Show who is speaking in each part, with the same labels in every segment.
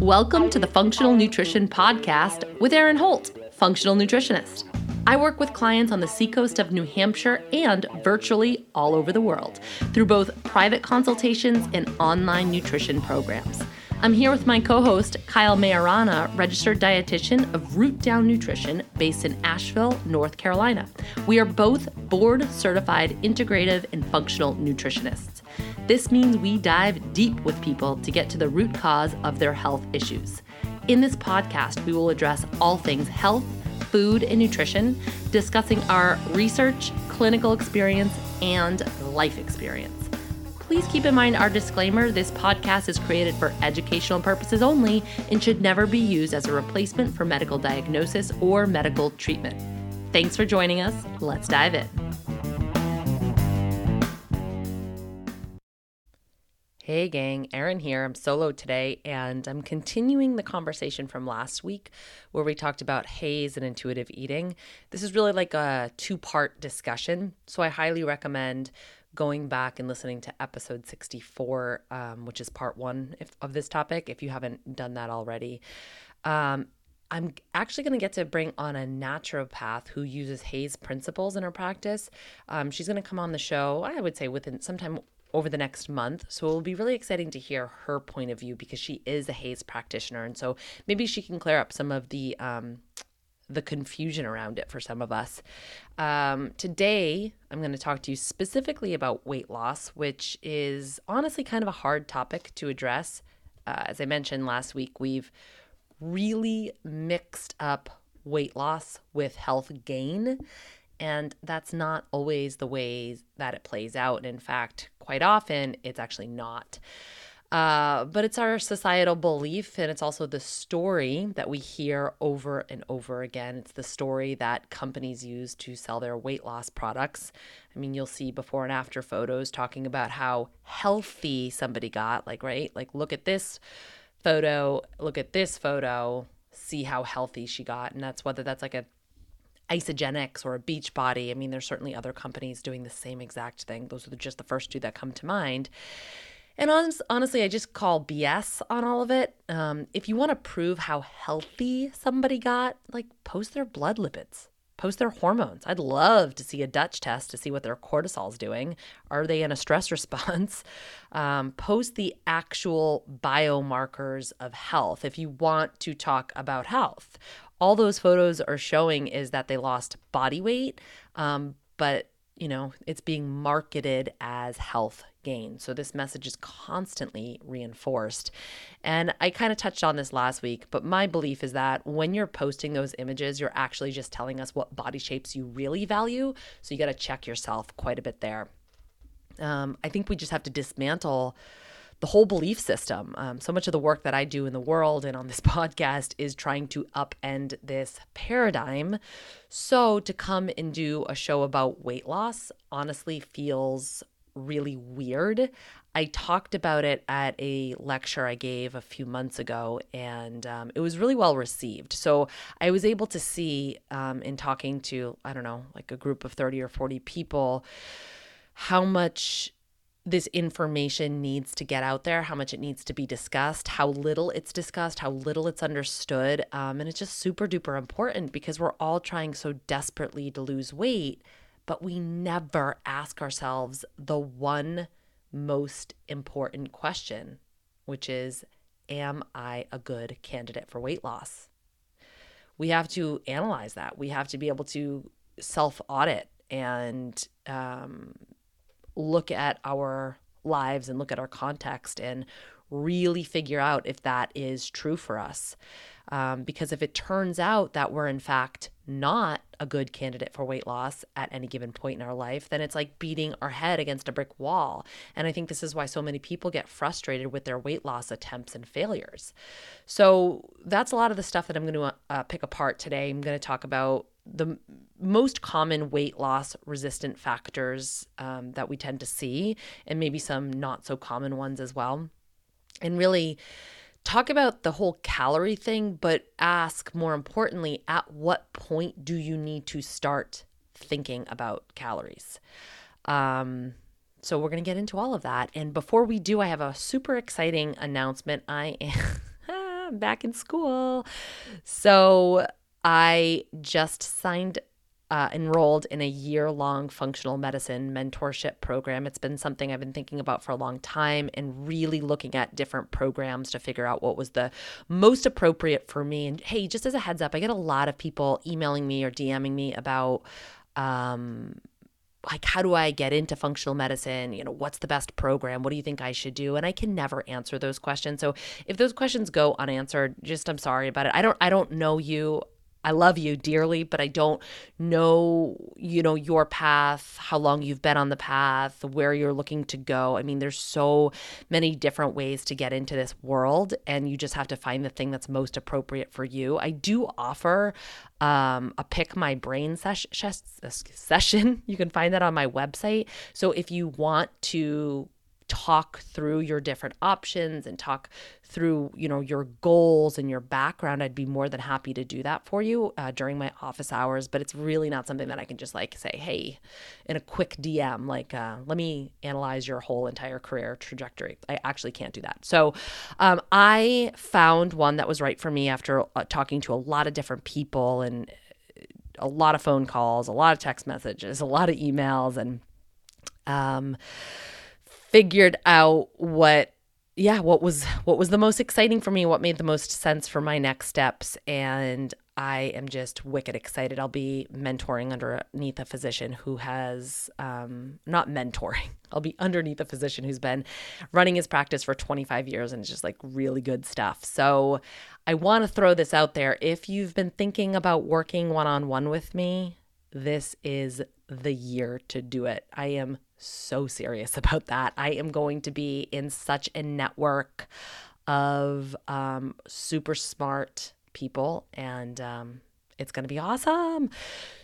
Speaker 1: Welcome to the Functional Nutrition Podcast with Erin Holt, functional nutritionist. I work with clients on the seacoast of New Hampshire and virtually all over the world through both private consultations and online nutrition programs. I'm here with my co host, Kyle Majorana, registered dietitian of Root Down Nutrition based in Asheville, North Carolina. We are both board certified integrative and functional nutritionists. This means we dive deep with people to get to the root cause of their health issues. In this podcast, we will address all things health, food, and nutrition, discussing our research, clinical experience, and life experience. Please keep in mind our disclaimer this podcast is created for educational purposes only and should never be used as a replacement for medical diagnosis or medical treatment. Thanks for joining us. Let's dive in. Hey, gang, Erin here. I'm solo today, and I'm continuing the conversation from last week where we talked about HAES and intuitive eating. This is really like a two part discussion, so I highly recommend going back and listening to episode 64, um, which is part one if, of this topic, if you haven't done that already. Um, I'm actually going to get to bring on a naturopath who uses HAES principles in her practice. Um, she's going to come on the show, I would say, within sometime over the next month. So it will be really exciting to hear her point of view because she is a HAES practitioner. And so maybe she can clear up some of the um, the confusion around it for some of us. Um, today, I'm going to talk to you specifically about weight loss, which is honestly kind of a hard topic to address. Uh, as I mentioned last week, we've really mixed up weight loss with health gain. And that's not always the way that it plays out. And in fact, quite often, it's actually not. Uh, but it's our societal belief, and it's also the story that we hear over and over again. It's the story that companies use to sell their weight loss products. I mean, you'll see before and after photos talking about how healthy somebody got. Like, right? Like, look at this photo, look at this photo, see how healthy she got. And that's whether that's like a Isagenix or a Beachbody. I mean, there's certainly other companies doing the same exact thing. Those are just the first two that come to mind. And honestly, I just call BS on all of it. Um, if you want to prove how healthy somebody got, like post their blood lipids, post their hormones. I'd love to see a DUTCH test to see what their cortisol's doing. Are they in a stress response? Um, post the actual biomarkers of health if you want to talk about health. All those photos are showing is that they lost body weight, um, but you know, it's being marketed as health gain. So this message is constantly reinforced. And I kind of touched on this last week, but my belief is that when you're posting those images, you're actually just telling us what body shapes you really value. So you got to check yourself quite a bit there. Um, I think we just have to dismantle the whole belief system. Um, so much of the work that I do in the world and on this podcast is trying to upend this paradigm. So to come and do a show about weight loss honestly feels really weird. I talked about it at a lecture I gave a few months ago, and um, it was really well received. So I was able to see um, in talking to, I don't know, like a group of 30 or 40 people, how much this information needs to get out there, how much it needs to be discussed, how little it's discussed, how little it's understood. Um, and it's just super duper important because we're all trying so desperately to lose weight, but we never ask ourselves the one most important question, which is Am I a good candidate for weight loss? We have to analyze that. We have to be able to self audit and um, look at our lives and look at our context and really figure out if that is true for us. Um, because if it turns out that we're in fact not a good candidate for weight loss at any given point in our life, then it's like beating our head against a brick wall. And I think this is why so many people get frustrated with their weight loss attempts and failures. So that's a lot of the stuff that I'm going to uh, pick apart today. I'm going to talk about the most common weight loss resistant factors um, that we tend to see, and maybe some not so common ones as well. And really talk about the whole calorie thing, but ask more importantly, at what point do you need to start thinking about calories? Um, so we're going to get into all of that. And before we do, I have a super exciting announcement. I am back in school. So I just signed uh, enrolled in a year long functional medicine mentorship program. It's been something I've been thinking about for a long time and really looking at different programs to figure out what was the most appropriate for me. And hey, just as a heads up, I get a lot of people emailing me or DMing me about, um, like how do I get into functional medicine? You know, what's the best program? What do you think I should do? And I can never answer those questions. So if those questions go unanswered, just I'm sorry about it. I don't I don't know you. I love you dearly, but I don't know, you know, your path, how long you've been on the path, where you're looking to go. I mean, there's so many different ways to get into this world, and you just have to find the thing that's most appropriate for you. I do offer um, a pick my brain ses- session. You can find that on my website. So if you want to talk through your different options and talk through you know your goals and your background i'd be more than happy to do that for you uh, during my office hours but it's really not something that i can just like say hey in a quick dm like uh, let me analyze your whole entire career trajectory. I actually can't do that. So um, i found one that was right for me after uh, talking to a lot of different people and uh, a lot of phone calls a lot of text messages a lot of emails and um figured out what yeah what was what was the most exciting for me what made the most sense for my next steps and i am just wicked excited. I'll be mentoring underneath a physician who has um, not mentoring. I'll be underneath a physician who's been running his practice for 25 years and it's just like really good stuff. So i want to throw this out there. If you've been thinking about working one-on-one with me this is the year to do it. I am so serious about that. I am going to be in such a network of um, super smart people, and um, it's going to be awesome.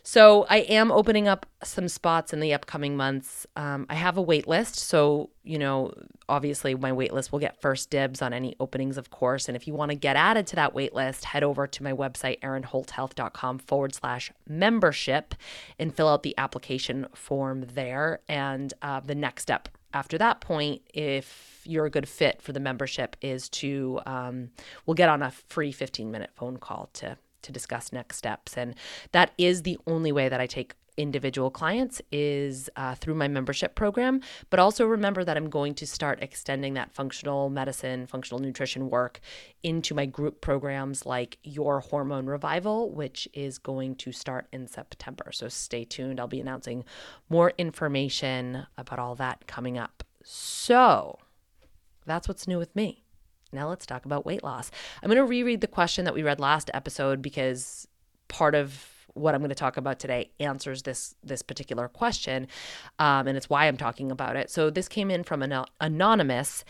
Speaker 1: So I am opening up some spots in the upcoming months. Um, I have a wait list. So, you know, obviously my wait list will get first dibs on any openings, of course. And if you want to get added to that wait list, head over to my website, erinholthealth.com forward slash membership and fill out the application form there. And uh, the next step after that point, if you're a good fit for the membership, is to, um, we'll get on a free 15 minute phone call to to discuss next steps. And that is the only way that I take individual clients is uh, through my membership program. But also remember that I'm going to start extending that functional medicine, functional nutrition work into my group programs like Your Hormone Revival, which is going to start in September. So stay tuned. I'll be announcing more information about all that coming up. So that's what's new with me. Now let's talk about weight loss. I'm going to reread the question that we read last episode because part of what I'm going to talk about today answers this this particular question, um, and it's why I'm talking about it. So this came in from an anonymous,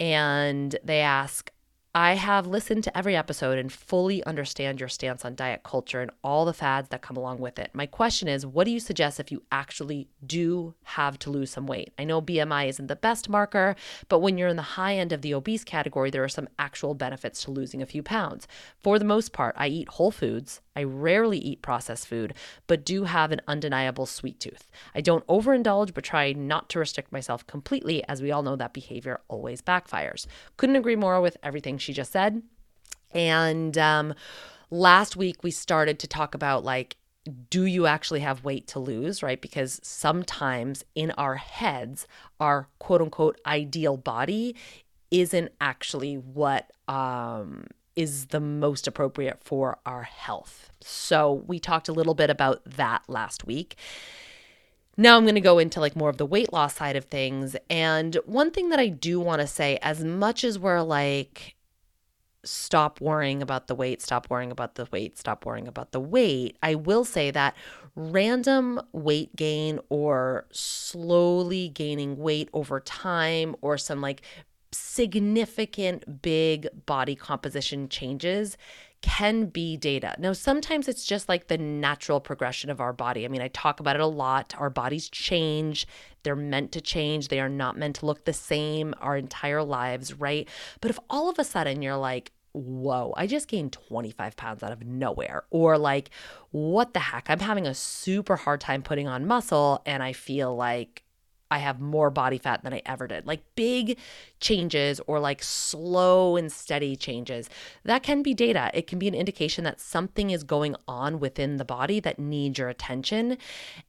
Speaker 1: and they ask, I have listened to every episode and fully understand your stance on diet culture and all the fads that come along with it. My question is what do you suggest if you actually do have to lose some weight? I know BMI isn't the best marker, but when you're in the high end of the obese category, there are some actual benefits to losing a few pounds. For the most part, I eat whole foods. I rarely eat processed food, but do have an undeniable sweet tooth. I don't overindulge, but try not to restrict myself completely, as we all know that behavior always backfires. Couldn't agree more with everything she just said. And um, last week we started to talk about like, do you actually have weight to lose, right? Because sometimes in our heads, our quote unquote ideal body isn't actually what um, is the most appropriate for our health. So we talked a little bit about that last week. Now I'm going to go into like more of the weight loss side of things. And one thing that I do want to say as much as we're like stop worrying about the weight, stop worrying about the weight, stop worrying about the weight, I will say that random weight gain or slowly gaining weight over time or some like significant big body composition changes can be data. Now, sometimes it's just like the natural progression of our body. I mean, I talk about it a lot. Our bodies change, they're meant to change, they are not meant to look the same our entire lives, right? But if all of a sudden you're like, whoa, I just gained 25 pounds out of nowhere. Or like, what the heck? I'm having a super hard time putting on muscle and I feel like I have more body fat than I ever did. Like big changes or like slow and steady changes. That can be data. It can be an indication that something is going on within the body that needs your attention.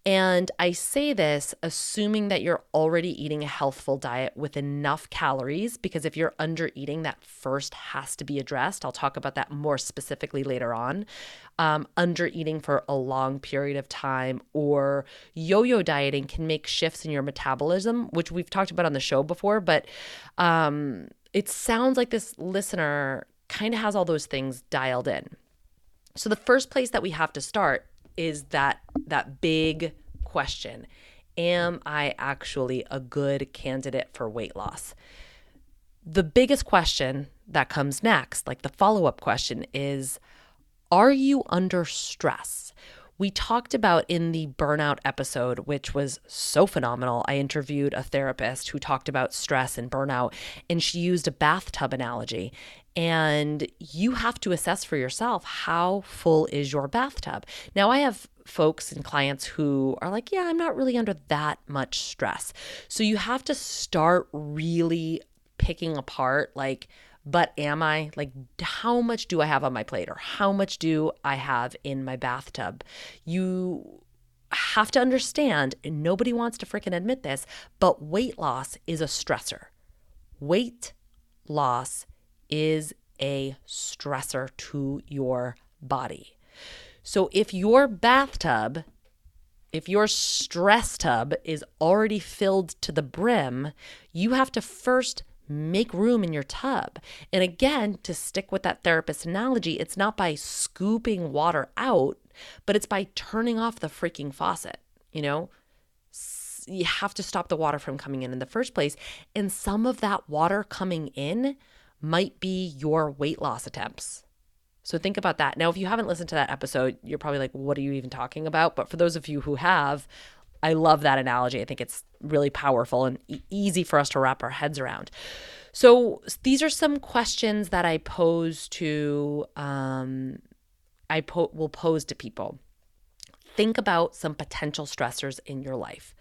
Speaker 1: And I say this assuming that you're already eating a healthful diet with enough calories, because if you're under eating, that first has to be addressed. I'll talk about that more specifically later on. Um, under eating for a long period of time or yo yo dieting can make shifts in your metabolism, which we've talked about on the show before, but um, it sounds like this listener kind of has all those things dialed in. So the first place that we have to start is that that big question. Am I actually a good candidate for weight loss? The biggest question that comes next, like the follow-up question is are you under stress? We talked about in the burnout episode, which was so phenomenal. I interviewed a therapist who talked about stress and burnout, and she used a bathtub analogy. And you have to assess for yourself how full is your bathtub. Now, I have folks and clients who are like, yeah, I'm not really under that much stress. So you have to start really picking apart, like, but am I? Like, how much do I have on my plate or how much do I have in my bathtub? You have to understand, and nobody wants to freaking admit this, but weight loss is a stressor. Weight loss is a stressor to your body. So if your bathtub, if your stress tub is already filled to the brim, you have to first make room in your tub. And again, to stick with that therapist analogy, it's not by scooping water out, but it's by turning off the freaking faucet, you know? You have to stop the water from coming in in the first place. And some of that water coming in might be your weight loss attempts. So think about that. Now, if you haven't listened to that episode, you're probably like, what are you even talking about? But for those of you who have, I love that analogy. I think it's really powerful and e- easy for us to wrap our heads around. So these are some questions that I pose to, um, I po- will pose to people. Think about some potential stressors in your life.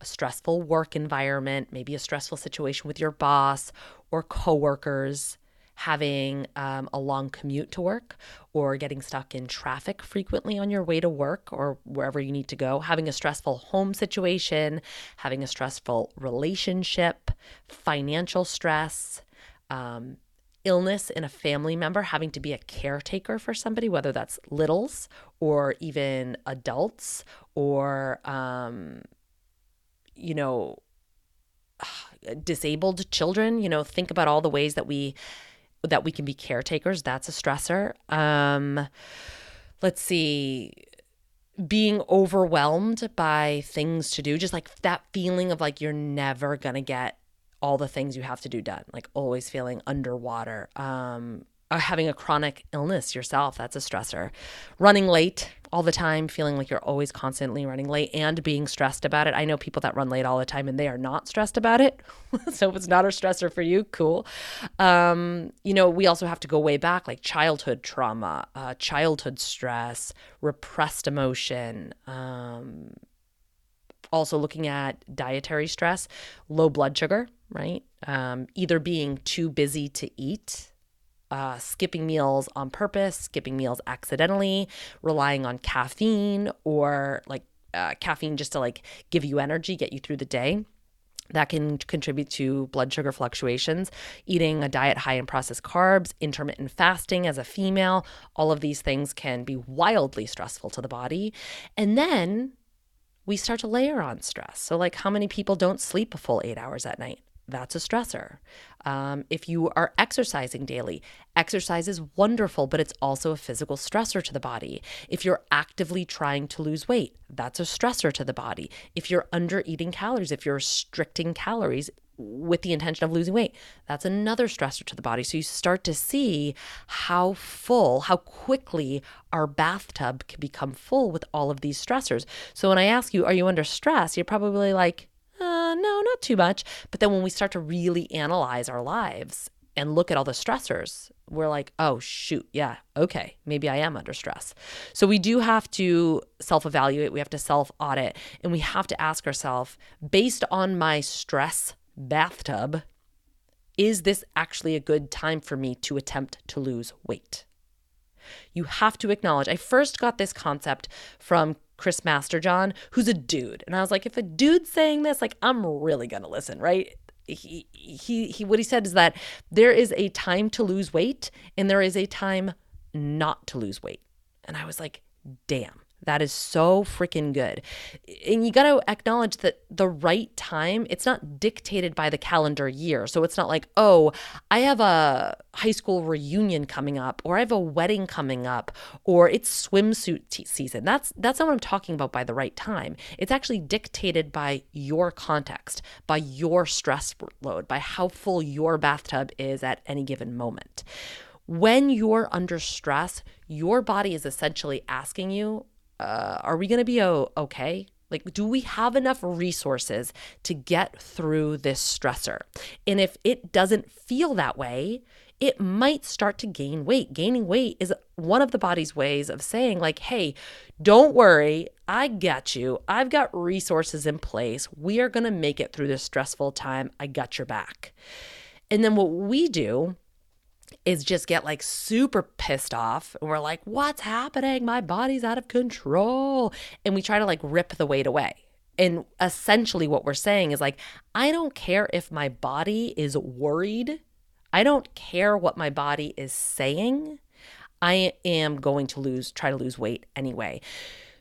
Speaker 1: A stressful work environment, maybe a stressful situation with your boss or coworkers, having um, a long commute to work or getting stuck in traffic frequently on your way to work or wherever you need to go, having a stressful home situation, having a stressful relationship, financial stress. Um, illness in a family member, having to be a caretaker for somebody, whether that's littles or even adults or, um, you know, disabled children. You know, think about all the ways that we that we can be caretakers. That's a stressor. Um, let's see being overwhelmed by things to do, just like that feeling of like you're never to get all the things you have to do done, like always feeling underwater. Um, uh, having a chronic illness yourself, that's a stressor. Running late all the time, feeling like you're always constantly running late and being stressed about it. I know people that run late all the time and they are not stressed about it. so if it's not a stressor for you, cool. Um, you know, we also have to go way back like childhood trauma, uh, childhood stress, repressed emotion. Um, also looking at dietary stress, low blood sugar, right? Um, either being too busy to eat uh, skipping meals on purpose, skipping meals accidentally, relying on caffeine or like uh, caffeine just to like give you energy, get you through the day. That can contribute to blood sugar fluctuations. Eating a diet high in processed carbs, intermittent fasting as a female, all of these things can be wildly stressful to the body. And then we start to layer on stress. So, like, how many people don't sleep a full eight hours at night? That's a stressor. Um, if you are exercising daily, exercise is wonderful, but it's also a physical stressor to the body. If you're actively trying to lose weight, that's a stressor to the body. If you're under eating calories, if you're restricting calories, with the intention of losing weight. That's another stressor to the body. So you start to see how full, how quickly our bathtub can become full with all of these stressors. So when I ask you, are you under stress? You're probably like, uh, no, not too much. But then when we start to really analyze our lives and look at all the stressors, we're like, oh, shoot, yeah, okay, maybe I am under stress. So we do have to self evaluate, we have to self audit, and we have to ask ourselves, based on my stress bathtub, is this actually a good time for me to attempt to lose weight? You have to acknowledge. I first got this concept from Chris Masterjohn, who's a dude. And I was like, if a dude's saying this, like, I'm really to listen, right? He, he, he, what he said is that there is a time to lose weight and there is a time not to lose weight. And I was like, damn. That is so freaking good. And you got to acknowledge that the right time, it's not dictated by the calendar year. So it's not like, oh, I have a high school reunion coming up or I have a wedding coming up or it's swimsuit t- season. That's that's not what I'm talking about by the right time. It's actually dictated by your context, by your stress load, by how full your bathtub is at any given moment. When you're under stress, your body is essentially asking you, uh, are we going to be okay? Like, do we have enough resources to get through this stressor? And if it doesn't feel that way, it might start to gain weight. Gaining weight is one of the body's ways of saying, like, hey, don't worry, I got you. I've got resources in place. We are going to make it through this stressful time. I got your back. And then what we do is just get like super pissed off. And we're like, what's happening? My body's out of control. And we try to like rip the weight away. And essentially, what we're saying is like, I don't care if my body is worried. I don't care what my body is saying. I am going to lose, try to lose weight anyway.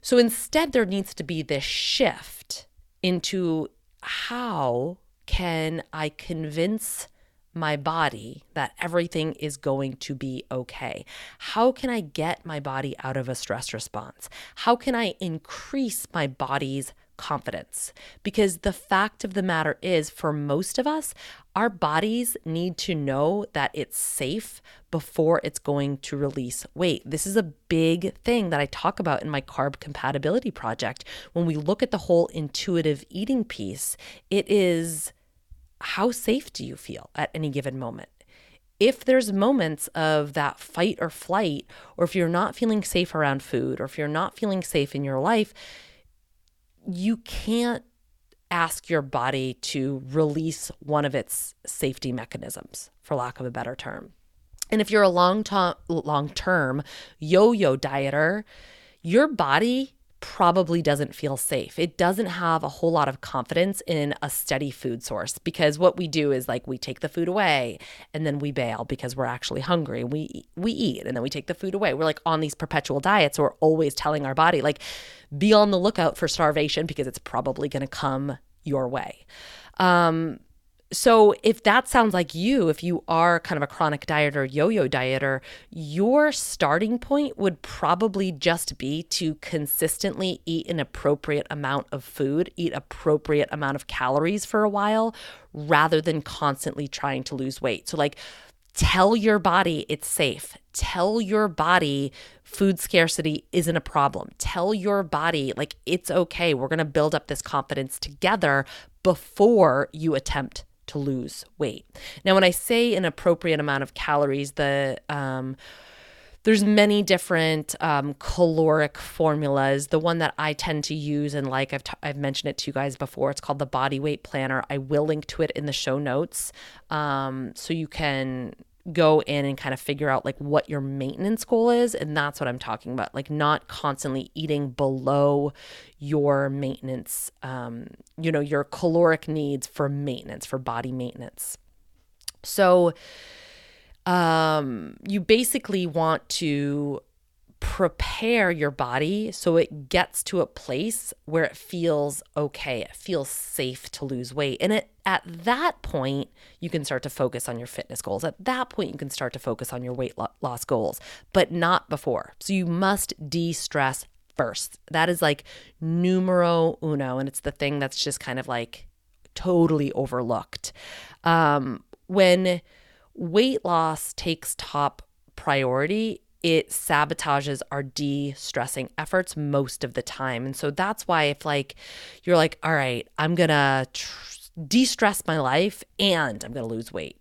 Speaker 1: So instead, there needs to be this shift into how can I convince my body that everything is going to be okay? How can I get my body out of a stress response? How can I increase my body's confidence? Because the fact of the matter is, for most of us, our bodies need to know that it's safe before it's going to release weight. This is a big thing that I talk about in my carb compatibility project. When we look at the whole intuitive eating piece, it is how safe do you feel at any given moment? If there's moments of that fight or flight, or if you're not feeling safe around food, or if you're not feeling safe in your life, you can't ask your body to release one of its safety mechanisms, for lack of a better term. And if you're a long term long term yo-yo dieter, your body probably doesn't feel safe. It doesn't have a whole lot of confidence in a steady food source because what we do is like we take the food away and then we bail because we're actually hungry. We we eat and then we take the food away. We're like on these perpetual diets. So we're always telling our body like be on the lookout for starvation because it's probably going to come your way. Um, so, if that sounds like you, if you are kind of a chronic dieter, yo yo dieter, your starting point would probably just be to consistently eat an appropriate amount of food, eat appropriate amount of calories for a while, rather than constantly trying to lose weight. So, like, tell your body it's safe. Tell your body food scarcity isn't a problem. Tell your body, like, it's okay. We're going to build up this confidence together before you attempt to lose weight. Now, when I say an appropriate amount of calories, the um, there's many different um, caloric formulas. The one that I tend to use and like I've, t- I've mentioned it to you guys before. It's called the Body Weight Planner. I will link to it in the show notes, um, so you can go in and kind of figure out like what your maintenance goal is and that's what i'm talking about like not constantly eating below your maintenance um you know your caloric needs for maintenance for body maintenance. So um you basically want to prepare your body so it gets to a place where it feels okay. It feels safe to lose weight. And it, at that point, you can start to focus on your fitness goals. At that point, you can start to focus on your weight loss goals, but not before. So you must de stress first. That is like numero uno. And it's the thing that's just kind of like totally overlooked. Um, when weight loss takes top priority, it sabotages our de-stressing efforts most of the time. And so that's why if like you're like, all right, I'm to tr- de-stress my life and I'm to lose weight.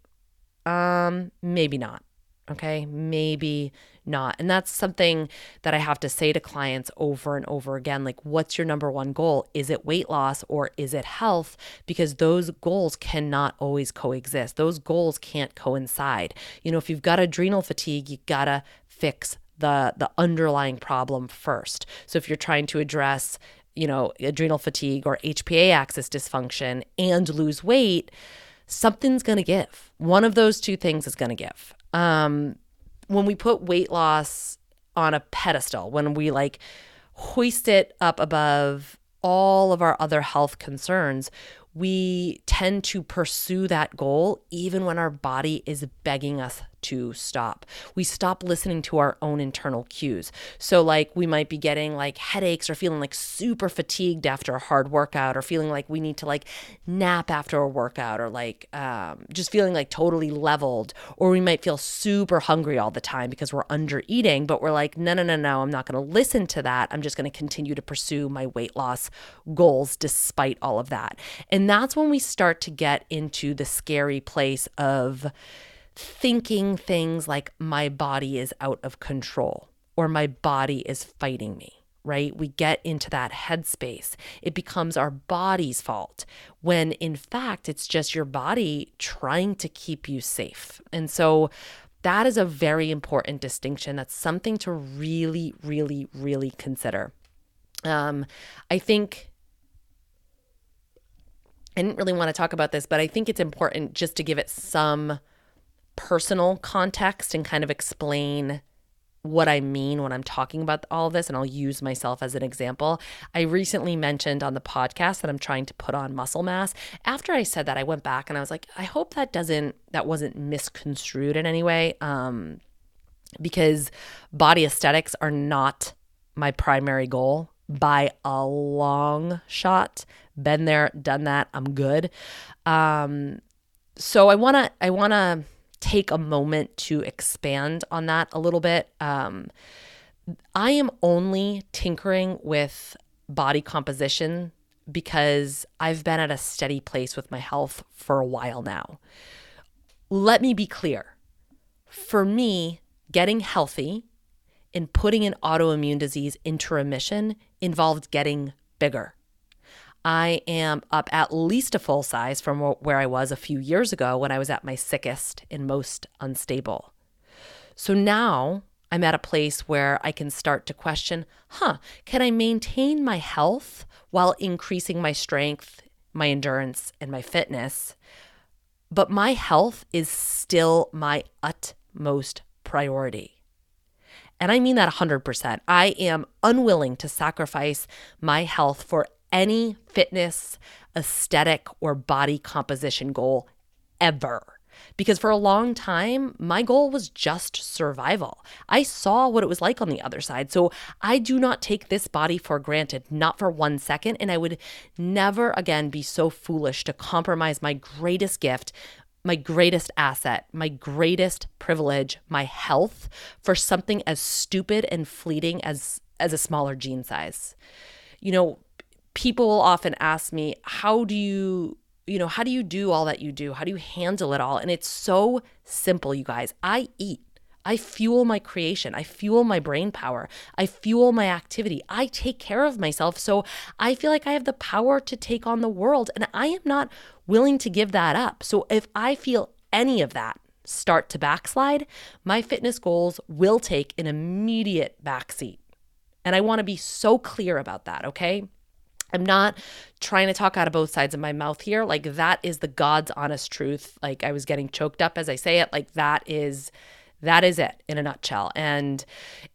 Speaker 1: Um, maybe not. Okay, maybe not. And that's something that I have to say to clients over and over again like, what's your number one goal? Is it weight loss or is it health? Because those goals cannot always coexist, those goals can't coincide. You know, if you've got adrenal fatigue, you gotta fix the the underlying problem first. So if you're trying to address you know, adrenal fatigue or HPA axis dysfunction and lose weight, something's going to give. One of those two things is going to give. Um, when we put weight loss on a pedestal, when we like hoist it up above all of our other health concerns, we tend to pursue that goal even when our body is begging us to stop. We stop listening to our own internal cues. So, like, we might be getting like headaches or feeling like super fatigued after a hard workout, or feeling like we need to like nap after a workout, or like um, just feeling like totally leveled. Or we might feel super hungry all the time because we're under eating, but we're like, no, no, no, no, I'm not going to listen to that. I'm just going to continue to pursue my weight loss goals despite all of that. And that's when we start to get into the scary place of, thinking things like my body is out of control or my body is fighting me, right? We get into that headspace. It becomes our body's fault when in fact it's just your body trying to keep you safe. And so that is a very important distinction. That's something to really, really, really consider. Um, I think I didn't really want to talk about this, but I think it's important just to give it some personal context and kind of explain what I mean when I'm talking about all of this, and I'll use myself as an example. I recently mentioned on the podcast that I'm trying to put on muscle mass. After I said that, I went back and I was like, I hope that doesn't that wasn't misconstrued in any way, um, because body aesthetics are not my primary goal by a long shot. Been there, done that. I'm good. Um, so I wanna I wanna take a moment to expand on that a little bit. Um, I am only tinkering with body composition because I've been at a steady place with my health for a while now. Let me be clear. For me, getting healthy and putting an autoimmune disease into remission involved getting bigger. I am up at least a full size from where I was a few years ago when I was at my sickest and most unstable. So now I'm at a place where I can start to question huh, can I maintain my health while increasing my strength, my endurance, and my fitness? But my health is still my utmost priority. And I mean that 100%. I am unwilling to sacrifice my health for any fitness, aesthetic, or body composition goal ever. Because for a long time, my goal was just survival. I saw what it was like on the other side. So I do not take this body for granted, not for one second. And I would never again be so foolish to compromise my greatest gift, my greatest asset, my greatest privilege, my health, for something as stupid and fleeting as, as a smaller jean size. You know, people will often ask me, how do you, you know, how do you do all that you do? How do you handle it all? And it's so simple, you guys. I eat. I fuel my creation. I fuel my brain power. I fuel my activity. I take care of myself. So I feel like I have the power to take on the world. And I am not willing to give that up. So if I feel any of that start to backslide, my fitness goals will take an immediate backseat. And I want to be so clear about that, okay? I'm not trying to talk out of both sides of my mouth here. Like, that is the God's honest truth. Like, I was getting choked up as I say it. Like, that is. That is it in a nutshell. And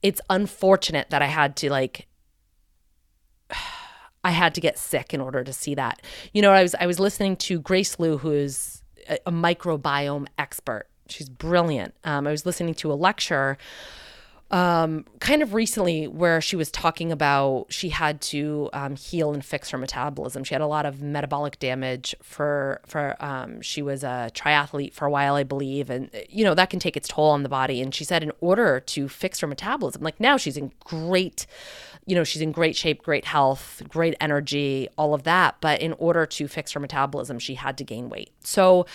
Speaker 1: it's unfortunate that I had to like I had to get sick in order to see that. You know, I was I was listening to Grace Liu, who is a, a microbiome expert. She's brilliant. Um, I was listening to a lecture um, kind of recently where she was talking about she had to um, heal and fix her metabolism. She had a lot of metabolic damage for for um, she was a triathlete for a while, I believe, and you know that can take its toll on the body. And she said in order to fix her metabolism, like now she's in great, you know, she's in great shape, great health, great energy, all of that. But in order to fix her metabolism, she had to gain weight. So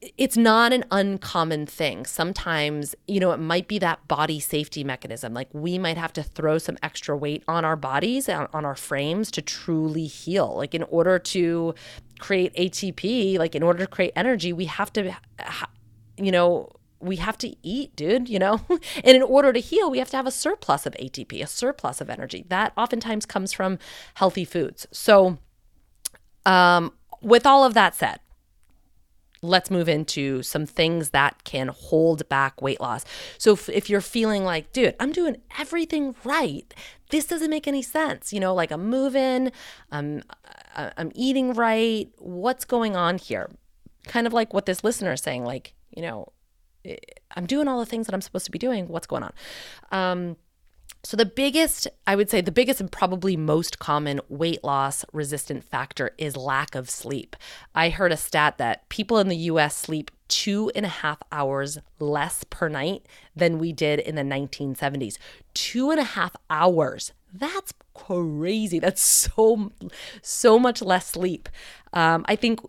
Speaker 1: it's not an uncommon thing. Sometimes, you know, it might be that body safety mechanism. Like we might have to throw some extra weight on our bodies, on, on our frames to truly heal. Like in order to create ATP, like in order to create energy, we have to, you know, we have to eat, dude, you know? and in order to heal, we have to have a surplus of ATP, a surplus of energy. That oftentimes comes from healthy foods. So, um, with all of that said, let's move into some things that can hold back weight loss. So if, if, you're feeling like, dude, I'm doing everything right, this doesn't make any sense. You know, like I'm moving, I'm I'm eating right. What's going on here? Kind of like what this listener is saying, like, you know, eh, I'm doing all the things that I'm supposed to be doing. What's going on? Um, so, the biggest, I would say, the biggest and probably most common weight loss resistant factor is lack of sleep. I heard a stat that people in the US sleep two and a half hours less per night than we did in the 1970s. Two and a half hours. That's crazy. That's so, so much less sleep. Um, I think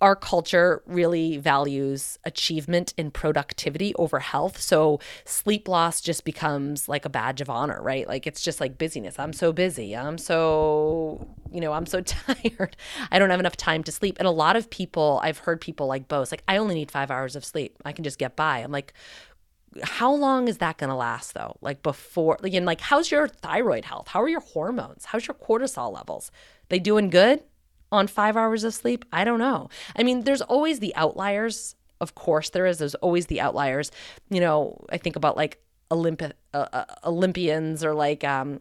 Speaker 1: our culture really values achievement and productivity over health. So sleep loss just becomes like a badge of honor, right? Like it's just like busyness. I'm so busy. I'm so, you know, I'm so tired. I don't have enough time to sleep. And a lot of people, I've heard people like boast, like, I only need five hours of sleep. I can just get by. I'm like, how long is that going to last though? Like before, like, and like, how's your thyroid health? How are your hormones? How's your cortisol levels? They doing good? on five hours of sleep? I don't know. I mean, there's always the outliers. Of course, there is. There's always the outliers. You know, I think about like Olympi- uh, uh, Olympians or like um,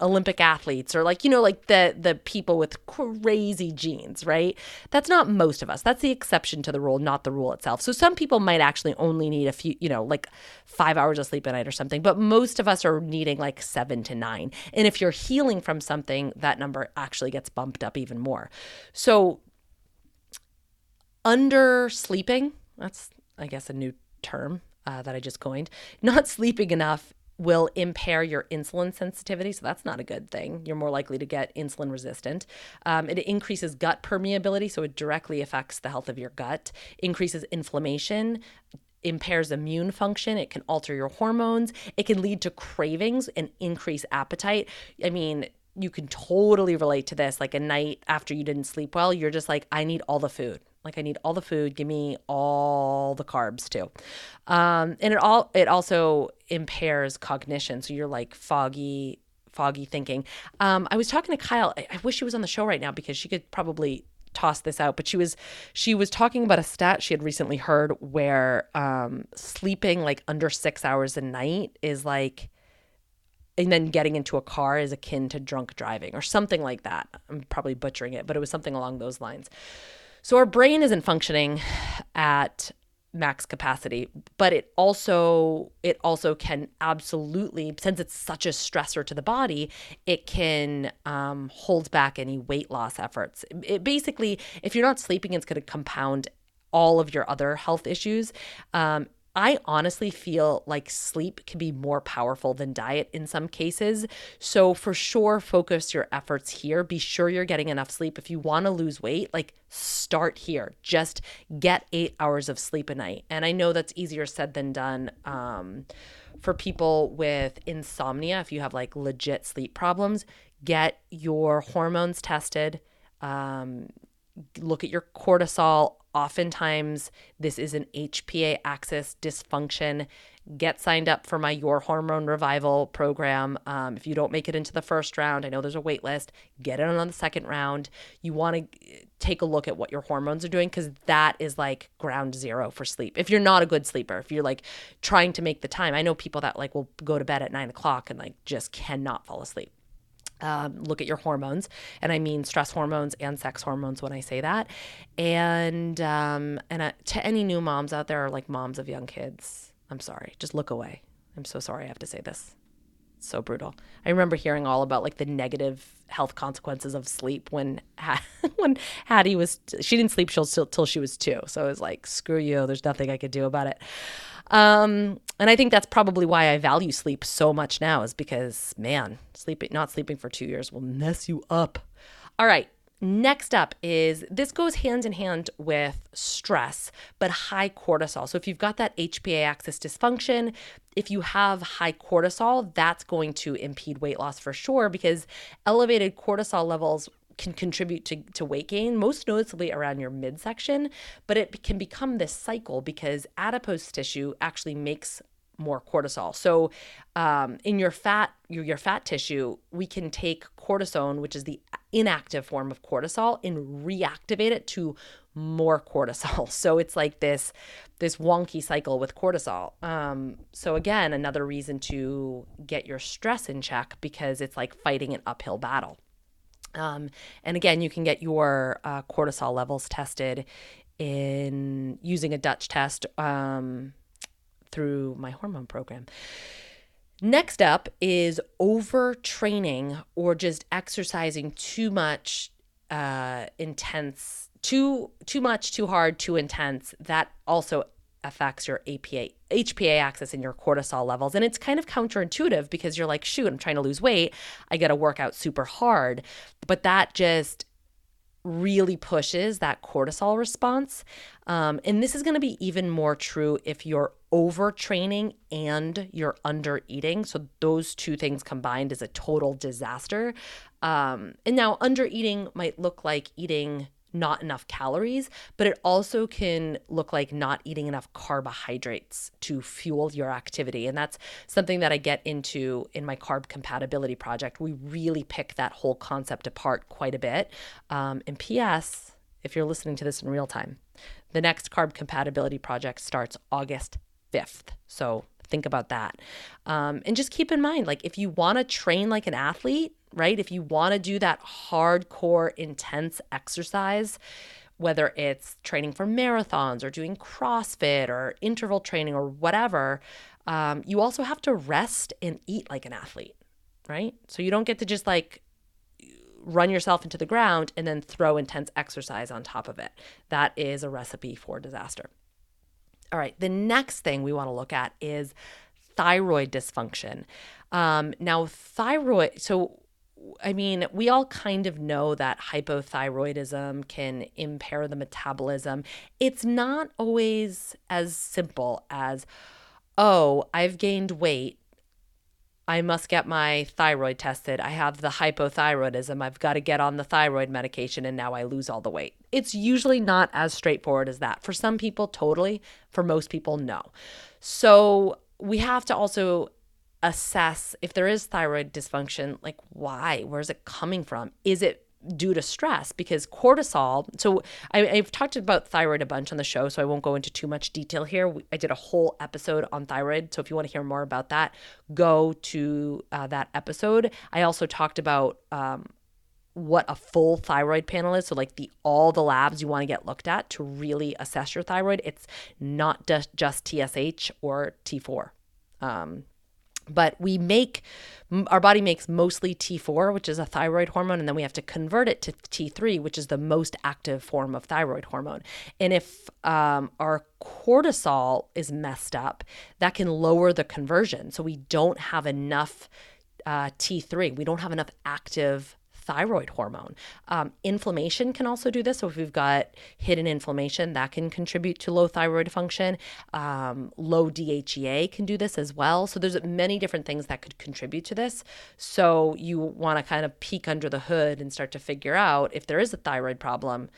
Speaker 1: Olympic athletes or like you know like the the people with crazy genes, right? That's not most of us. That's the exception to the rule, not the rule itself. So some people might actually only need a few, you know, like 5 hours of sleep a night or something, but most of us are needing like 7 to 9. And if you're healing from something, that number actually gets bumped up even more. So under sleeping, that's I guess a new term uh, that I just coined. Not sleeping enough will impair your insulin sensitivity. So that's not a good thing. You're more likely to get insulin resistant. Um, it increases gut permeability. So it directly affects the health of your gut, increases inflammation. Impairs immune function. It can alter your hormones. It can lead to cravings and increase appetite. I mean, you can totally relate to this. Like a night after you didn't sleep well, you're just like, I need all the food. Like I need all the food. Give me all the carbs too. Um, and it all it also impairs cognition. So you're like foggy, foggy thinking. Um, I was talking to Kyle. I, I wish she was on the show right now because she could probably toss this out but she was she was talking about a stat she had recently heard where um sleeping like under six hours a night is like and then getting into a car is akin to drunk driving or something like that i'm probably butchering it but it was something along those lines so our brain isn't functioning at max capacity but it also it also can absolutely since it's such a stressor to the body it can um, hold back any weight loss efforts. It basically if you're not sleeping it's going to compound all of your other health issues. Um, I honestly feel like sleep can be more powerful than diet in some cases. So, for sure, focus your efforts here. Be sure you're getting enough sleep. If you want to lose weight, like start here. Just get eight hours of sleep a night. And I know that's easier said than done. Um, for people with insomnia, if you have like legit sleep problems, get your hormones tested. Um, look at your cortisol Oftentimes, this is an HPA axis dysfunction. Get signed up for my Your Hormone Revival program. Um, if you don't make it into the first round, I know there's a wait list, get it on the second round. You want to take a look at what your hormones are doing because that is like ground zero for sleep. If you're not a good sleeper, if you're like trying to make the time, I know people that like will go to bed at nine o'clock and like just cannot fall asleep um, look at your hormones, and I mean stress hormones and sex hormones when I say that. And um, and uh, to any new moms out there, or like moms of young kids, I'm sorry, just look away. I'm so sorry I have to say this. So brutal. I remember hearing all about like the negative health consequences of sleep when when Hattie was she didn't sleep till till she was two, so it was like screw you. There's nothing I could do about it. Um, and I think that's probably why I value sleep so much now is because man, sleeping not sleeping for 2 years will mess you up. All right. Next up is this goes hand in hand with stress, but high cortisol. So if you've got that HPA axis dysfunction, if you have high cortisol, that's going to impede weight loss for sure because elevated cortisol levels can contribute to, to weight gain, most noticeably around your midsection, but it can become this cycle because adipose tissue actually makes more cortisol. So, um, in your fat, your, your fat tissue, we can take cortisone, which is the inactive form of cortisol, and reactivate it to more cortisol. So it's like this this wonky cycle with cortisol. Um, so again, another reason to get your stress in check because it's like fighting an uphill battle. Um, and again, you can get your uh, cortisol levels tested in using a DUTCH test. Um, through my hormone program. Next up is overtraining or just exercising too much uh, intense, too too much, too hard, too intense. That also affects your APA, HPA axis and your cortisol levels. And it's kind of counterintuitive because you're like, shoot, I'm trying to lose weight. I got to work out super hard. But that just really pushes that cortisol response. Um, and this is going to be even more true if you're overtraining and you're under eating. So those two things combined is a total disaster. Um, and now under eating might look like eating not enough calories, but it also can look like not eating enough carbohydrates to fuel your activity. And that's something that I get into in my carb compatibility project. We really pick that whole concept apart quite a bit. Um, and P.S., if you're listening to this in real time, the next carb compatibility project starts August 5th. So think about that. Um, and just keep in mind, like, if you want to train like an athlete, right? If you want to do that hardcore, intense exercise, whether it's training for marathons or doing CrossFit or interval training or whatever, um, you also have to rest and eat like an athlete, right? So you don't get to just like run yourself into the ground and then throw intense exercise on top of it. That is a recipe for disaster. All right, the next thing we want to look at is thyroid dysfunction. Um, now, thyroid, so I mean, we all kind of know that hypothyroidism can impair the metabolism. It's not always as simple as, oh, I've gained weight. I must get my thyroid tested. I have the hypothyroidism. I've got to get on the thyroid medication and now I lose all the weight. It's usually not as straightforward as that. For some people, totally. For most people, no. So we have to also assess if there is thyroid dysfunction, like why? Where is it coming from? Is it due to stress? Because cortisol, so I, have talked about thyroid a bunch on the show, so I won't go into too much detail here. I did a whole episode on thyroid. So if you want to hear more about that, go to uh, that episode. I also talked about, um, what a full thyroid panel is so like the all the labs you want to get looked at to really assess your thyroid it's not just just tsh or t4 um, but we make our body makes mostly T4, which is a thyroid hormone, and then we have to convert it to T3, which is the most active form of thyroid hormone. And if um, our cortisol is messed up, that can lower the conversion. So we don't have enough uh, T3. We don't have enough active thyroid hormone. Um, inflammation can also do this. So, if we've got hidden inflammation, that can contribute to low thyroid function. Um, low DHEA can do this as well. So, there's many different things that could contribute to this. So, you want to kind of peek under the hood and start to figure out if there is a thyroid problem.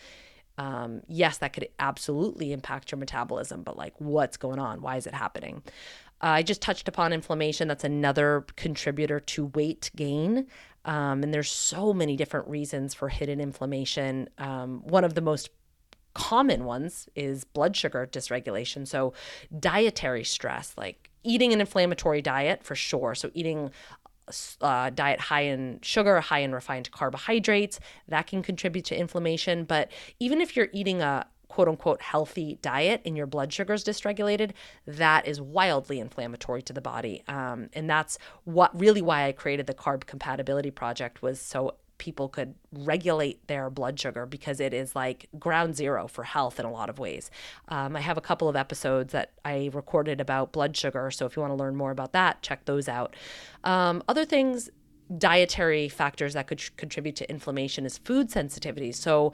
Speaker 1: Um, yes, that could absolutely impact your metabolism, but like what's going on? Why is it happening? Uh, I just touched upon inflammation. That's another contributor to weight gain. Um, and there's so many different reasons for hidden inflammation. Um, one of the most common ones is blood sugar dysregulation. So, dietary stress, like eating an inflammatory diet for sure. So, eating uh, diet high in sugar, high in refined carbohydrates, that can contribute to inflammation. But even if you're eating a quote unquote healthy diet and your blood sugar is dysregulated, that is wildly inflammatory to the body. Um, and that's what really why I created the Carb Compatibility Project was so people could regulate their blood sugar because it is like ground zero for health in a lot of ways. Um, I have a couple of episodes that I recorded about blood sugar. So if you want to learn more about that, check those out. Um, other things dietary factors that could contribute to inflammation is food sensitivity. So,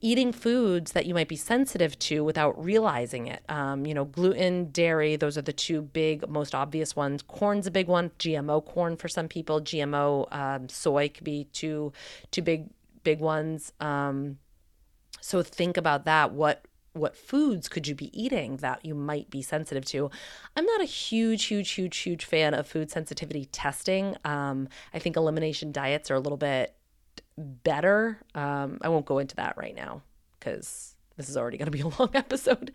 Speaker 1: eating foods that you might be sensitive to without realizing it. Um, you know, gluten, dairy, those are the two big, most obvious ones. Corn's a big one. GMO corn for some people. GMO um, soy could be two, two big, big ones. Um, so think about that. What what foods could you be eating that you might be sensitive to? I'm not a huge, huge, huge, huge fan of food sensitivity testing. Um, I think elimination diets are a little bit better. Um, I won't go into that right now because this is already going to be a long episode.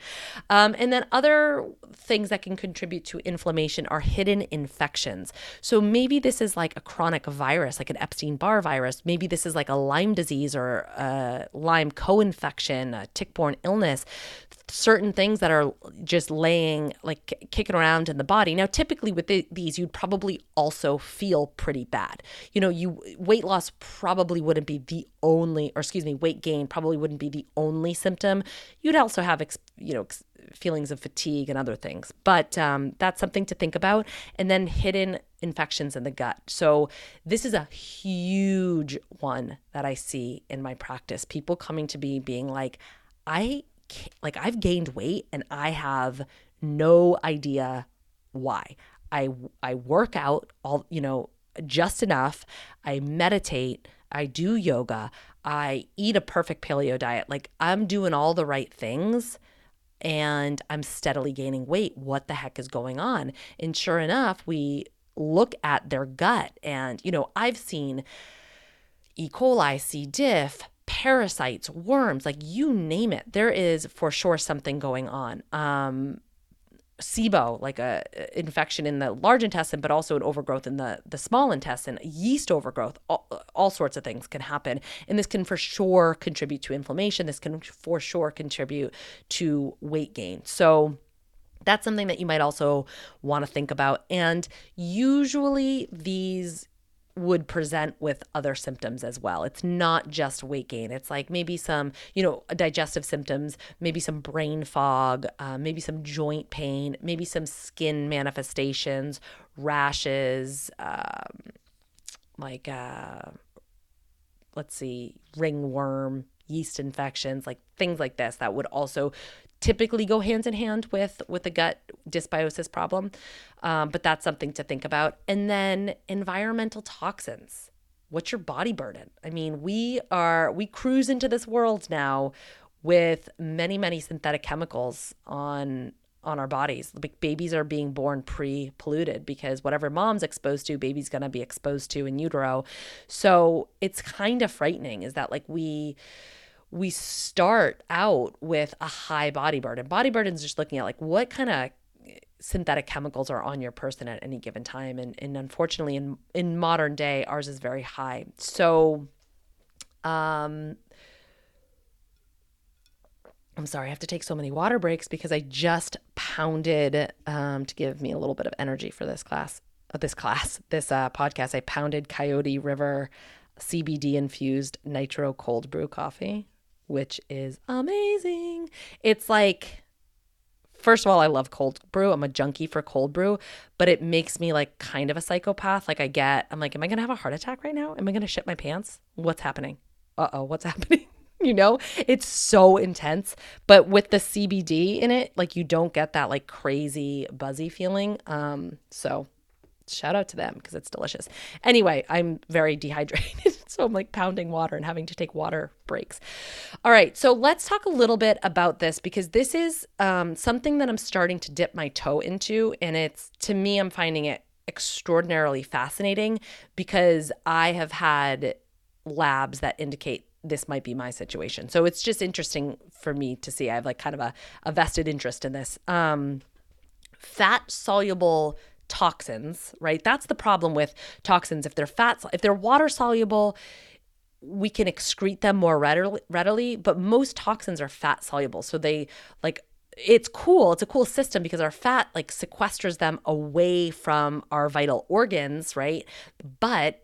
Speaker 1: Um, and then other things that can contribute to inflammation are hidden infections. So maybe this is like a chronic virus, like an Epstein Barr virus. Maybe this is like a Lyme disease or a Lyme co infection, a tick borne illness certain things that are just laying like kicking around in the body now typically with the, these you'd probably also feel pretty bad you know you weight loss probably wouldn't be the only or excuse me weight gain probably wouldn't be the only symptom you'd also have you know feelings of fatigue and other things but um, that's something to think about. And then hidden infections in the gut. So this is a huge one that i see in my practice. People coming to me being like i like I've gained weight and I have no idea why. I I work out all, you know, just enough. I meditate, I do yoga, I eat a perfect paleo diet. Like I'm doing all the right things and I'm steadily gaining weight. What the heck is going on? And sure enough, we look at their gut and you know, I've seen E. coli, C. diff, parasites, worms, like you name it. There is for sure something going on. Um, SIBO, like a infection in the large intestine, but also an overgrowth in the the small intestine, yeast overgrowth, all, all sorts of things can happen, and this can for sure contribute to inflammation. This can for sure contribute to weight gain. So that's something that you might also want to think about. And usually these would present with other symptoms as well. It's not just weight gain. It's like maybe some, you know, digestive symptoms, maybe some brain fog, uh, maybe some joint pain, maybe some skin manifestations, rashes, um, like, uh, let's see, ringworm, yeast infections, like things like this that would also typically go hand in hand with with the gut dysbiosis problem um, but that's something to think about. And then environmental toxins. What's your body burden? I mean we are we cruise into this world now with many many synthetic chemicals on on our bodies. Like babies are being born pre-polluted because whatever mom's exposed to baby's going to be exposed to in utero. So it's kind of frightening is that like we we start out with a high body burden. Body burden is just looking at like what kind of synthetic chemicals are on your person at any given time and, and unfortunately in in modern day ours is very high so um I'm sorry, I have to take so many water breaks because I just pounded um, to give me a little bit of energy for this class, uh, this class, this uh, podcast. I pounded Coyote River CBD infused nitro cold brew coffee which is amazing. It's like, first of all, I love cold brew. I'm a junkie for cold brew, but it makes me like kind of a psychopath. Like, I get, I'm like, am I going to have a heart attack right now? Am I going to shit my pants? What's happening? Uh oh, what's happening? you know, it's so intense. But with the CBD in it, like, you don't get that like crazy buzzy feeling. Um, so shout out to them because it's delicious. Anyway, I'm very dehydrated. so I'm like pounding water and having to take water breaks. All right. So let's talk a little bit about this because this is um, something that I'm starting to dip my toe into. And it's to me, I'm finding it extraordinarily fascinating because I have had labs that indicate this might be my situation. So it's just interesting for me to see. I have like kind of a, a vested interest in this. Um, fat soluble toxins, right? That's the problem with toxins. If they're fat, if they're water soluble, we can excrete them more readily, readily, but most toxins are fat soluble. So they like it's cool. It's a cool system because our fat like sequesters them away from our vital organs, right? But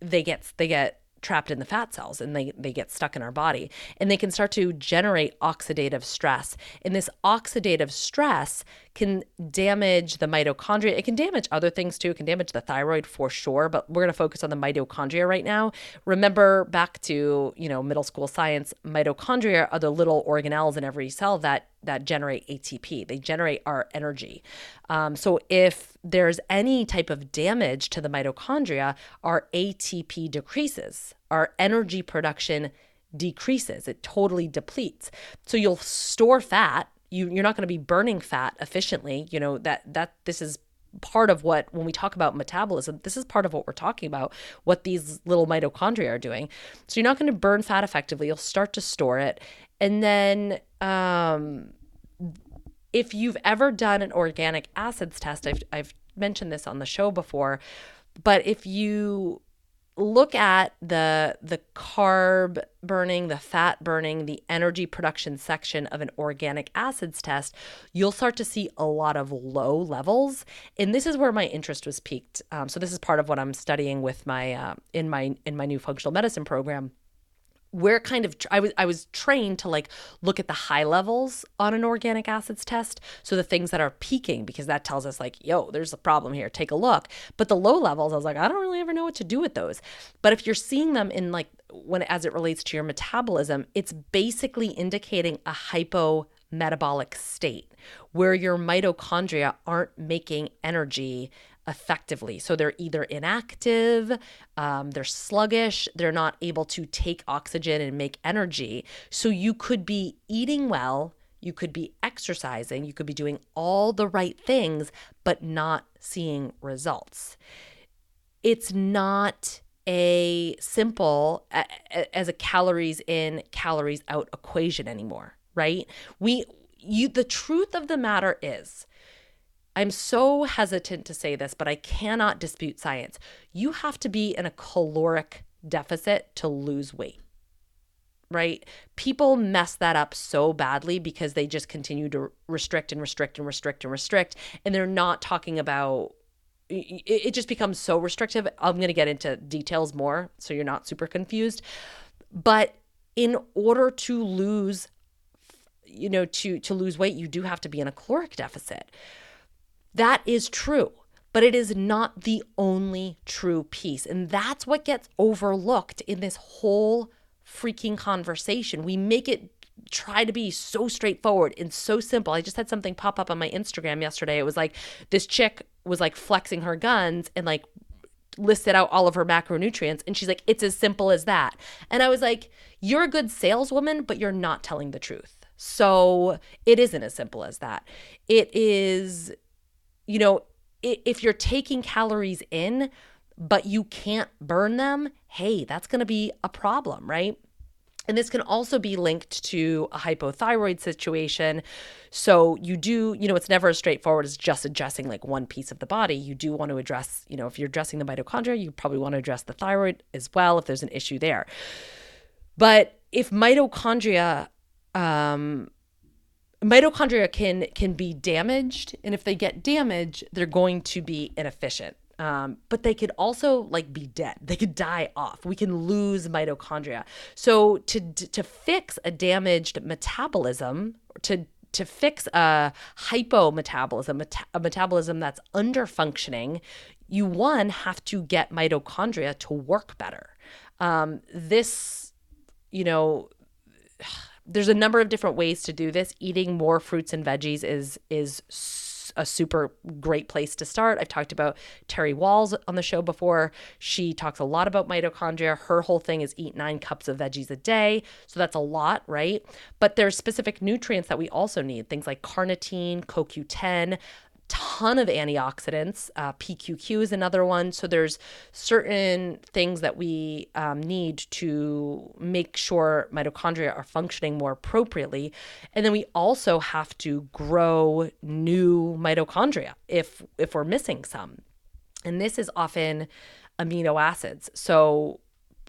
Speaker 1: they get they get trapped in the fat cells and they, they get stuck in our body and they can start to generate oxidative stress. And this oxidative stress can damage the mitochondria. It can damage other things too. It can damage the thyroid for sure, but we're going to focus on the mitochondria right now. Remember back to, you know, middle school science, mitochondria are the little organelles in every cell that that generate ATP. They generate our energy. Um, so if there's any type of damage to the mitochondria, our ATP decreases. Our energy production decreases. It totally depletes. So you'll store fat you you're not going to be burning fat efficiently you know that that this is part of what when we talk about metabolism this is part of what we're talking about what these little mitochondria are doing so you're not going to burn fat effectively you'll start to store it and then um, if you've ever done an organic acids test I've, I've mentioned this on the show before but if you look at the the carb burning, the fat burning, the energy production section of an organic acids test, you'll start to see a lot of low levels, and this is where my interest was piqued. Um, so this is part of what I'm studying with my uh, in my in my new functional medicine program we're kind of I was I was trained to like look at the high levels on an organic acids test so the things that are peaking because that tells us like yo there's a problem here take a look. But the low levels I was like I don't really ever know what to do with those. But if you're seeing them in like when as it relates to your metabolism it's basically indicating a hypo metabolic state where your mitochondria aren't making energy effectively. So they're either inactive, um, they're sluggish, they're not able to take oxygen and make energy. So you could be eating well, you could be exercising, you could be doing all the right things, but not seeing results. It's not a simple as a calories in calories out equation anymore right we you the truth of the matter is I'm so hesitant to say this, but I cannot dispute science. You have to be in a caloric deficit to lose weight, right? People mess that up so badly because they just continue to restrict and restrict and restrict and restrict. And they're not talking about it just becomes so restrictive. I'm going to get into details more so you're not super confused. But in order to lose you know to to lose weight, you do have to be in a caloric deficit. That is true, but it is not the only true piece. And that's what gets overlooked in this whole freaking conversation. We make it try to be so straightforward and so simple. I just had something pop up on my Instagram yesterday. It was like this chick was like flexing her guns and like listed out all of her macronutrients and she's like it's as simple as that. And I was like you're a good saleswoman but you're not telling the truth. So it isn't as simple as that. It is you know, if you're taking calories in, but you can't burn them, hey, that's going to be a problem, right? And this can also be linked to a hypothyroid situation. So you do, you know, it's never as straightforward as just addressing like one piece of the body. You do want to address, you know, if you're addressing the mitochondria, you probably want to address the thyroid as well if there's an issue there. But if mitochondria um, mitochondria can can be damaged and if they get damaged they're going to be inefficient. Um, but they could also like be dead. They could die off. We can lose mitochondria. So to to fix a damaged metabolism to to fix a hypometabolism a metabolism that's under functioning you one have to get mitochondria to work better. Um, this you know there's a number of different ways to do this. Eating more fruits and veggies is is a super great place to start. I've talked about Terry Wahls on the show before. She talks a lot about mitochondria. Her whole thing is eat nine cups of veggies a day. So that's a lot, right? But there's specific nutrients that we also need, things like carnitine, CoQ10, ton of antioxidants. Uh, PQQ is another one. So there's certain things that we um, need to make sure mitochondria are functioning more appropriately, and then we also have to grow new mitochondria if if we're missing some, and this is often amino acids. So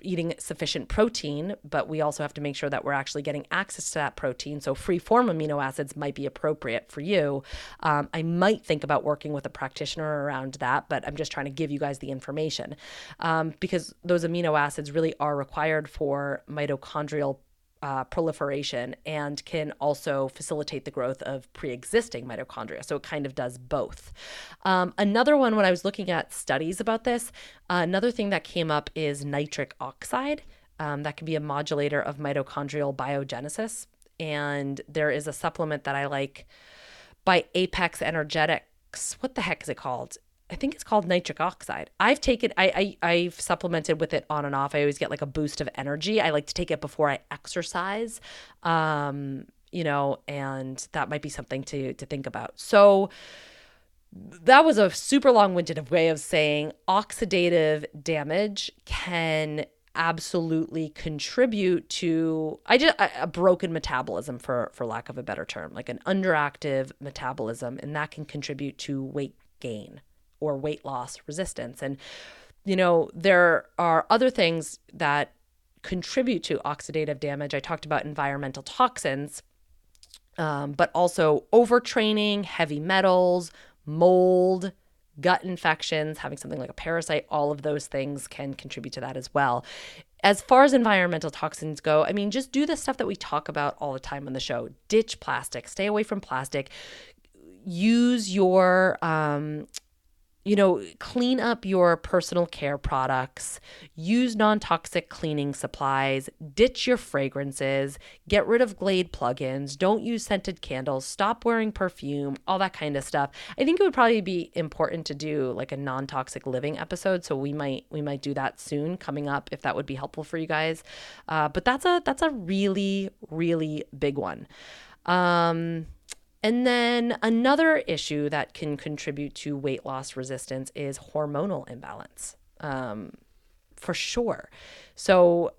Speaker 1: eating sufficient protein, but we also have to make sure that we're actually getting access to that protein. So, free form amino acids might be appropriate for you. Um, I might think about working with a practitioner around that, but I'm just trying to give you guys the information um, because those amino acids really are required for mitochondrial uh, proliferation and can also facilitate the growth of pre existing mitochondria. So it kind of does both. Um, another one, when I was looking at studies about this, uh, another thing that came up is nitric oxide. Um, that can be a modulator of mitochondrial biogenesis. And there is a supplement that I like by Apex Energetics. What the heck is it called? I think it's called nitric oxide. I've taken I, I I've supplemented with it on and off. I always get like a boost of energy. I like to take it before I exercise. Um, you know, and that might be something to to think about. So that was a super long-winded way of saying oxidative damage can absolutely contribute to I just a broken metabolism for for lack of a better term, like an underactive metabolism and that can contribute to weight gain or weight loss resistance. And, you know, there are other things that contribute to oxidative damage. I talked about environmental toxins, um, but also overtraining, heavy metals, mold, gut infections, having something like a parasite, all of those things can contribute to that as well. As far as environmental toxins go, I mean, just do the stuff that we talk about all the time on the show. Ditch plastic, stay away from plastic. Use your um, you know, clean up your personal care products, use non toxic cleaning supplies, ditch your fragrances, get rid of Glade plugins, don't use scented candles, stop wearing perfume, all that kind of stuff. I think it would probably be important to do like a non toxic living episode. So we might we might do that soon coming up if that would be helpful for you guys. Uh, but that's a that's a really really big one. Um, and then another issue that can contribute to weight loss resistance is hormonal imbalance, um, for sure. So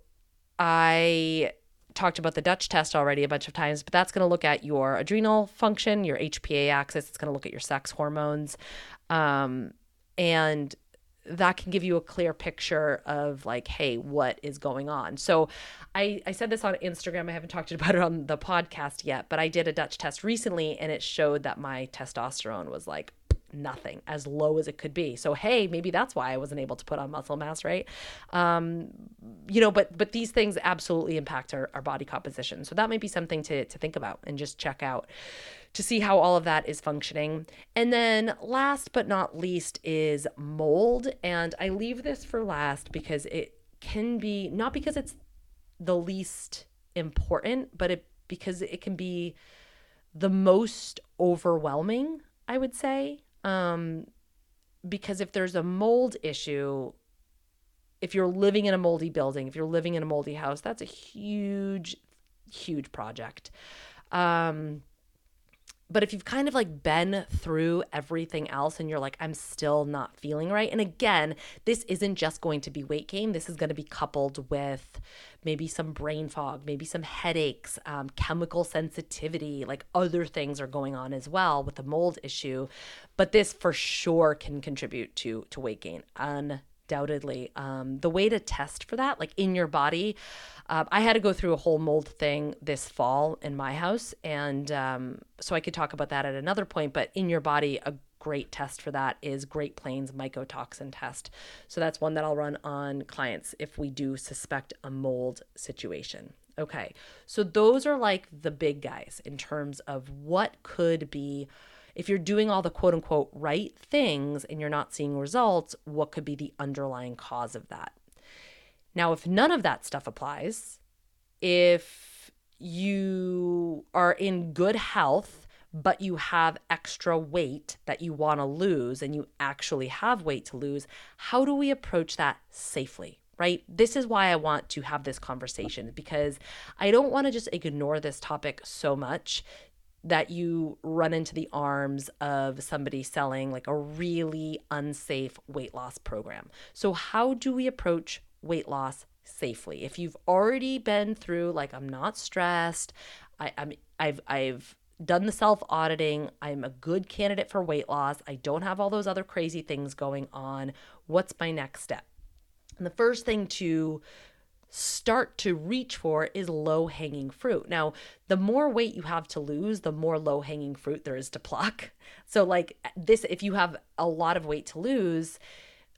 Speaker 1: I talked about the DUTCH test already a bunch of times, but that's going to look at your adrenal function, your HPA axis. It's going to look at your sex hormones. Um, and that can give you a clear picture of like hey what is going on. So i i said this on instagram. I haven't talked about it on the podcast yet but i did a DUTCH test recently and it showed that my testosterone was like nothing as low as it could be. So hey maybe that's why i wasn't able to put on muscle mass right? Um you know but but these things absolutely impact our, our body composition. So that might be something to to think about and just check out to see how all of that is functioning. And then last but not least is mold. And I leave this for last because it can be not because it's the least important, but it because it can be the most overwhelming, I would say. Um, because if there's a mold issue, if you're living in a moldy building, if you're living in a moldy house, that's a huge, huge project. Um, but if you've kind of like been through everything else and you're like, I'm still not feeling right. And again, this isn't just going to be weight gain. This is going to be coupled with maybe some brain fog, maybe some headaches, um, chemical sensitivity, like other things are going on as well with the mold issue. But this for sure can contribute to, to weight gain. Undoubtedly. Um, the way to test for that, like in your body, uh, I had to go through a whole mold thing this fall in my house. And um, so I could talk about that at another point. But in your body, a great test for that is Great Plains mycotoxin test. So that's one that I'll run on clients if we do suspect a mold situation. Okay, so those are like the big guys in terms of what could be if you're doing all the quote unquote right things and you're not seeing results, what could be the underlying cause of that? Now, if none of that stuff applies, if you are in good health, but you have extra weight that you want to lose and you actually have weight to lose, how do we approach that safely? Right? This is why I want to have this conversation because I don't want to just ignore this topic so much that you run into the arms of somebody selling like a really unsafe weight loss program. So, how do we approach weight loss safely? If you've already been through, like, I'm not stressed, I, I'm, I've, I've done the self auditing, I'm a good candidate for weight loss, I don't have all those other crazy things going on. What's my next step? And the first thing to start to reach for is low hanging fruit. Now, the more weight you have to lose, the more low hanging fruit there is to pluck. So, like this, if you have a lot of weight to lose,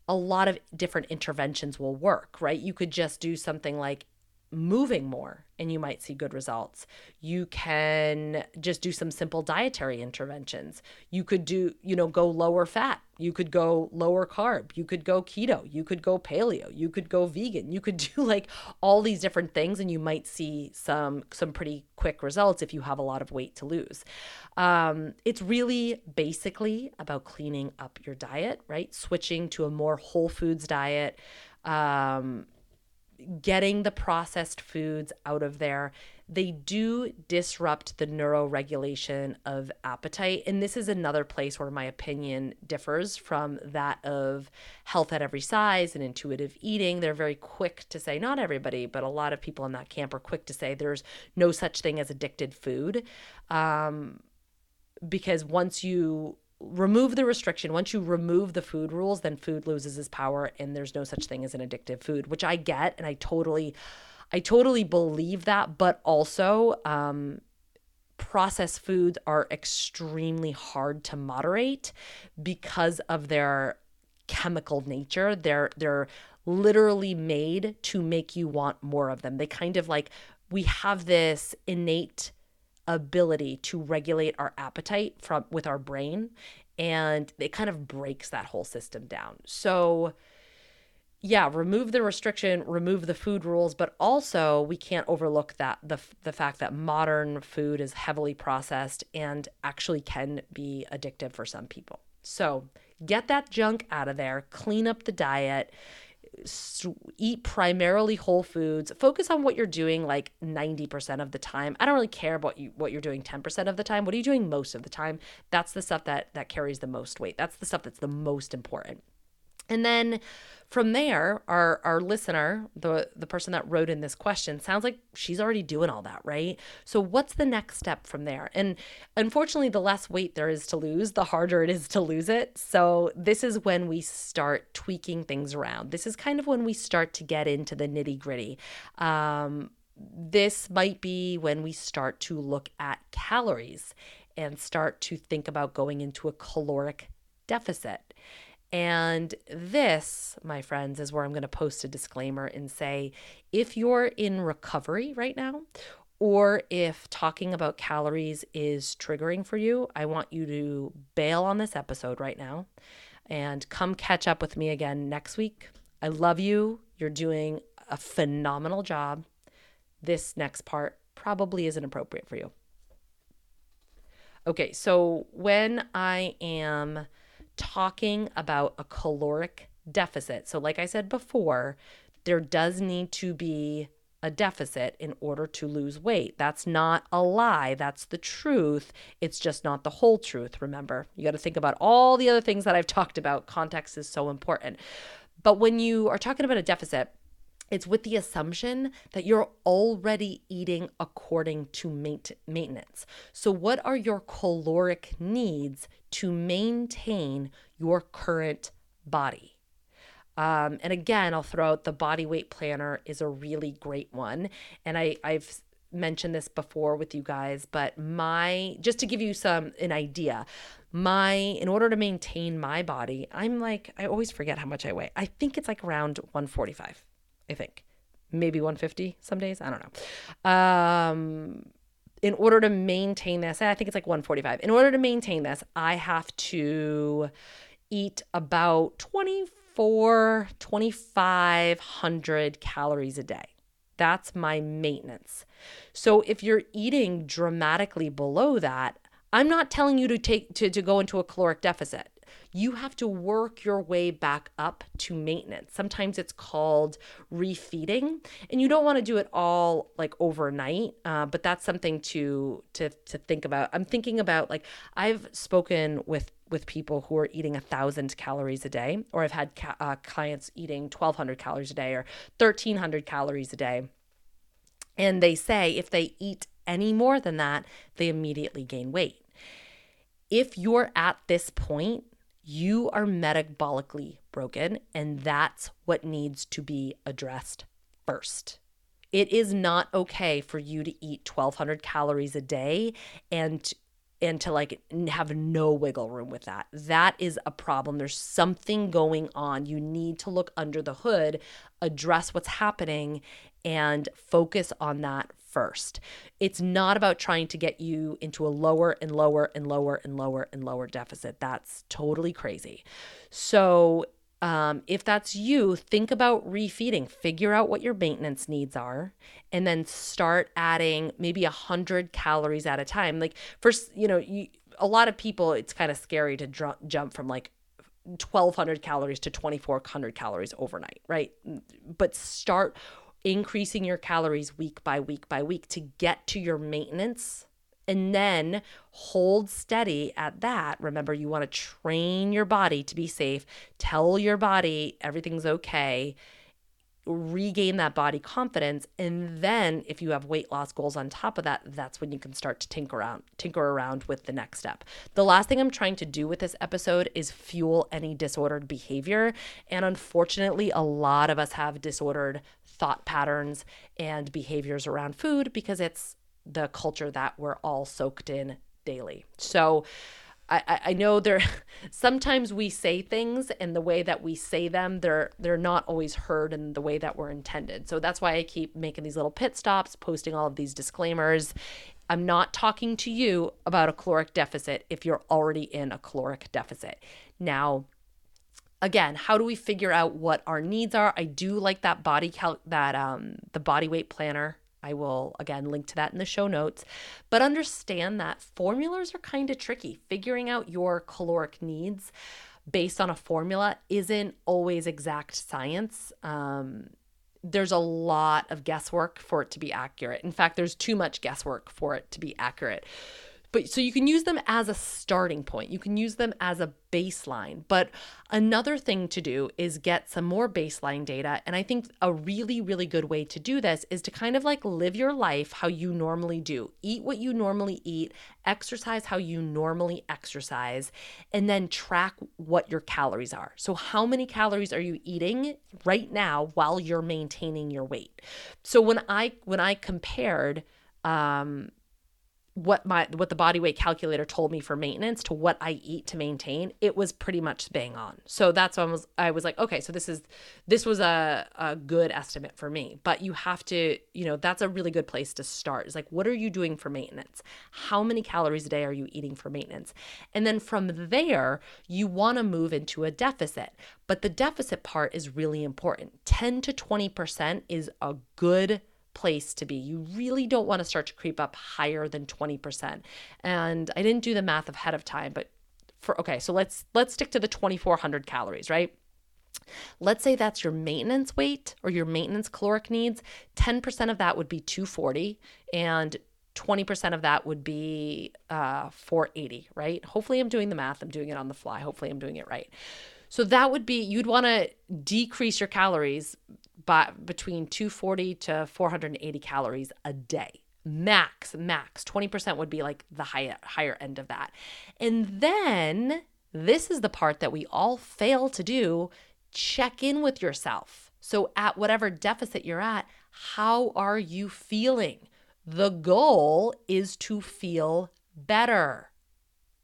Speaker 1: a lot of different interventions will work, right? You could just do something like moving more and you might see good results. You can just do some simple dietary interventions. You could do, you know, go lower fat. You could go lower carb. You could go keto. You could go paleo. You could go vegan. You could do like all these different things and you might see some some pretty quick results if you have a lot of weight to lose. Um, it's really basically about cleaning up your diet, right? Switching to a more whole foods diet. Um, getting the processed foods out of there, they do disrupt the neuroregulation of appetite. And this is another place where my opinion differs from that of health at every size and intuitive eating. They're very quick to say, not everybody, but a lot of people in that camp are quick to say there's no such thing as addicted food. Um, because once you remove the restriction. Once you remove the food rules then food loses its power and there's no such thing as an addictive food which i get and i totally i totally believe that. But also um, processed foods are extremely hard to moderate because of their chemical nature. They're they're literally made to make you want more of them. They kind of like we have this innate ability to regulate our appetite from with our brain and it kind of breaks that whole system down. So yeah, remove the restriction, remove the food rules, but also we can't overlook that the the fact that modern food is heavily processed and actually can be addictive for some people. So, get that junk out of there, clean up the diet, eat primarily whole foods focus on what you're doing like 90% of the time. I don't really care about you what you're doing 10% of the time. What are you doing most of the time? That's the stuff that that carries the most weight. That's the stuff that's the most important and then from there, our our listener, the the person that wrote in this question, sounds like she's already doing all that, right? So what's the next step from there? And unfortunately, the less weight there is to lose, the harder it is to lose it. So this is when we start tweaking things around. This is kind of when we start to get into the nitty gritty. Um, this might be when we start to look at calories and start to think about going into a caloric deficit. And this, my friends, is where I'm going to post a disclaimer and say if you're in recovery right now, or if talking about calories is triggering for you, I want you to bail on this episode right now and come catch up with me again next week. I love you. You're doing a phenomenal job. This next part probably isn't appropriate for you. Okay, so when I am talking about a caloric deficit. So, like I said before, there does need to be a deficit in order to lose weight. That's not a lie. That's the truth. It's just not the whole truth. Remember, you got to think about all the other things that I've talked about. Context is so important. But when you are talking about a deficit, it's with the assumption that you're already eating according to maintenance. So, what are your caloric needs to maintain your current body? Um, and again, I'll throw out the body weight planner is a really great one. And I, I've mentioned this before with you guys, but my just to give you some an idea, my in order to maintain my body, I'm like I always forget how much I weigh. I think it's like around 145. I think. Maybe 150 some days. I don't know. Um, in order to maintain this, I think it's like 145. In order to maintain this, I have to eat about 24, 2500 calories a day. That's my maintenance. So if you're eating dramatically below that, I'm not telling you to take to, to go into a caloric deficit you have to work your way back up to maintenance. Sometimes it's called refeeding, and you don't want to do it all like overnight. Uh, but that's something to to to think about. I'm thinking about like I've spoken with with people who are eating a thousand calories a day, or I've had ca- uh, clients eating 1,200 calories a day or 1,300 calories a day. And they say if they eat any more than that, they immediately gain weight. If you're at this point, you are metabolically broken, and that's what needs to be addressed first. It is not okay for you to eat 1200 calories a day and and to like have no wiggle room with that. That is a problem. There's something going on. You need to look under the hood, address what's happening and focus on that first. It's not about trying to get you into a lower and lower and lower and lower and lower deficit. That's totally crazy. So, um, if that's you, think about refeeding. Figure out what your maintenance needs are, and then start adding maybe a hundred calories at a time. Like first, you know, you, a lot of people, it's kind of scary to dr- jump from like 1200 calories to 2400 calories overnight, right? But start increasing your calories week by week by week to get to your maintenance and then hold steady at that. Remember, you want to train your body to be safe, tell your body everything's okay, regain that body confidence. And then if you have weight loss goals on top of that, that's when you can start to tinker around, tinker around with the next step. The last thing I'm trying to do with this episode is fuel any disordered behavior. And unfortunately, a lot of us have disordered thought patterns and behaviors around food because it's the culture that we're all soaked in daily. So I, I know there sometimes we say things and the way that we say them they're they're not always heard in the way that we're intended. So that's why I keep making these little pit stops, posting all of these disclaimers. I'm not talking to you about a caloric deficit if you're already in a caloric deficit. Now, again, how do we figure out what our needs are? I do like that body cal- that um the body weight planner. I will again link to that in the show notes. But understand that formulas are kind of tricky. Figuring out your caloric needs based on a formula isn't always exact science. Um, there's a lot of guesswork for it to be accurate. In fact, there's too much guesswork for it to be accurate. But so you can use them as a starting point. You can use them as a baseline. But another thing to do is get some more baseline data. And I think a really, really good way to do this is to kind of like live your life how you normally do. Eat what you normally eat, exercise how you normally exercise, and then track what your calories are. So how many calories are you eating right now while you're maintaining your weight? So when I when I compared um what my what the body weight calculator told me for maintenance to what I eat to maintain, it was pretty much bang on. So that's when I was I was like, okay, so this is this was a, a good estimate for me. But you have to, you know, that's a really good place to start. It's like, what are you doing for maintenance? How many calories a day are you eating for maintenance? And then from there, you want to move into a deficit. But the deficit part is really important. 10 to 20% is a good place to be. You really don't want to start to creep up higher than 20%. And I didn't do the math ahead of time, but for okay, so let's let's stick to the 2400 calories, right? Let's say that's your maintenance weight or your maintenance caloric needs. 10% of that would be 240 and 20% of that would be uh, 480, right? Hopefully, I'm doing the math. I'm doing it on the fly. Hopefully, I'm doing it right. So that would be you'd want to decrease your calories by between 240 to 480 calories a day. Max max. 20% would be like the higher higher end of that. And then this is the part that we all fail to do check in with yourself. So at whatever deficit you're at how are you feeling? The goal is to feel better.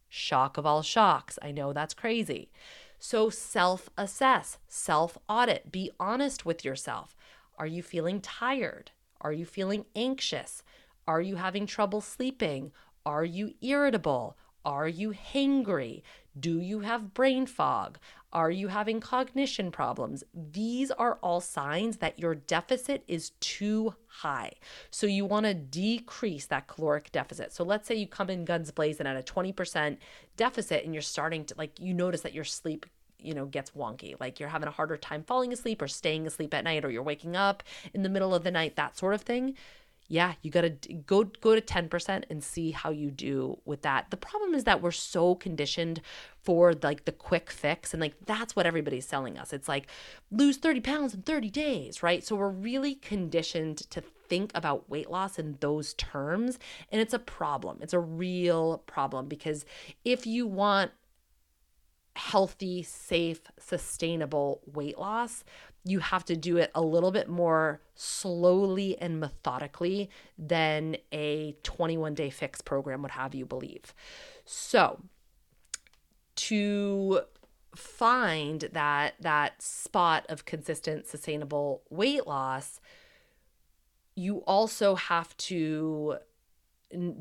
Speaker 1: Shock of all shocks. I know that's crazy so self assess, self audit, be honest with yourself. Are you feeling tired? Are you feeling anxious? Are you having trouble sleeping? Are you irritable? Are you hangry? Do you have brain fog? Are you having cognition problems? These are all signs that your deficit is too high. So you want to decrease that caloric deficit. So let's say you come in guns blazing at a 20% deficit and you're starting to like you notice that your sleep you know gets wonky like you're having a harder time falling asleep or staying asleep at night or you're waking up in the middle of the night that sort of thing yeah, you got to go go to 10% and see how you do with that. The problem is that we're so conditioned for like the quick fix and like that's what everybody's selling us. It's like lose 30 pounds in 30 days, right? So we're really conditioned to think about weight loss in those terms and it's a problem. It's a real problem because if you want healthy, safe, sustainable weight loss, you have to do it a little bit more slowly and methodically than a 21 day fix program would have you believe. So, to find that that spot of consistent sustainable weight loss you also have to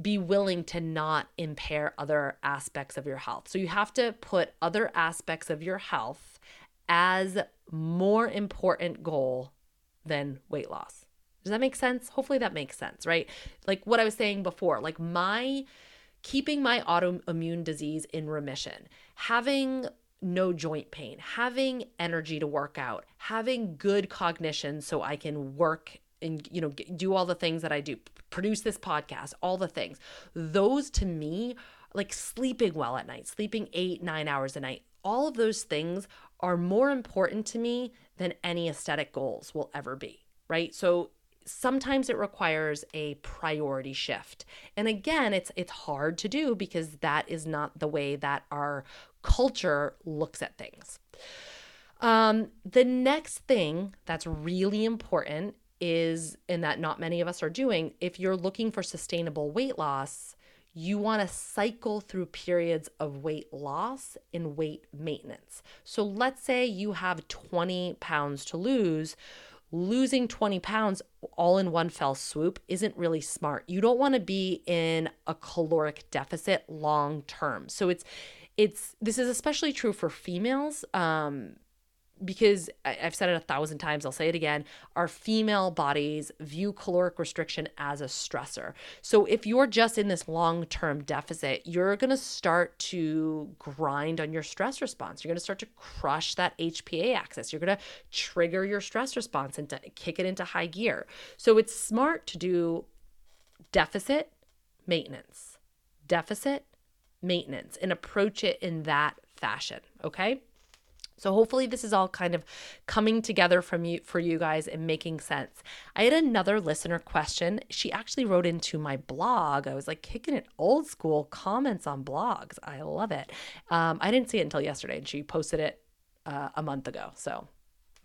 Speaker 1: be willing to not impair other aspects of your health. So you have to put other aspects of your health as more important goal than weight loss. Does that make sense? Hopefully that makes sense, right? Like what I was saying before, like my keeping my autoimmune disease in remission, having no joint pain, having energy to work out, having good cognition so I can work and you know do all the things that I do, produce this podcast, all the things. Those to me like sleeping well at night, sleeping 8 9 hours a night. All of those things are more important to me than any aesthetic goals will ever be, right? So sometimes it requires a priority shift. And again, it's it's hard to do because that is not the way that our culture looks at things. Um, the next thing that's really important is, and that not many of us are doing, if you're looking for sustainable weight loss, you want to cycle through periods of weight loss and weight maintenance. So let's say you have 20 pounds to lose. Losing 20 pounds all in one fell swoop isn't really smart. You don't want to be in a caloric deficit long term. So it's it's this is especially true for females um, because I've said it a thousand times, I'll say it again. Our female bodies view caloric restriction as a stressor. So if you're just in this long term deficit, you're going to start to grind on your stress response. You're going to start to crush that HPA axis. You're going to trigger your stress response and kick it into high gear. So it's smart to do deficit maintenance, deficit maintenance, and approach it in that fashion. Okay. So hopefully this is all kind of coming together from you for you guys and making sense. I had another listener question. She actually wrote into my blog. I was like kicking it old school comments on blogs. I love it. Um, I didn't see it until yesterday, and she posted it uh, a month ago. So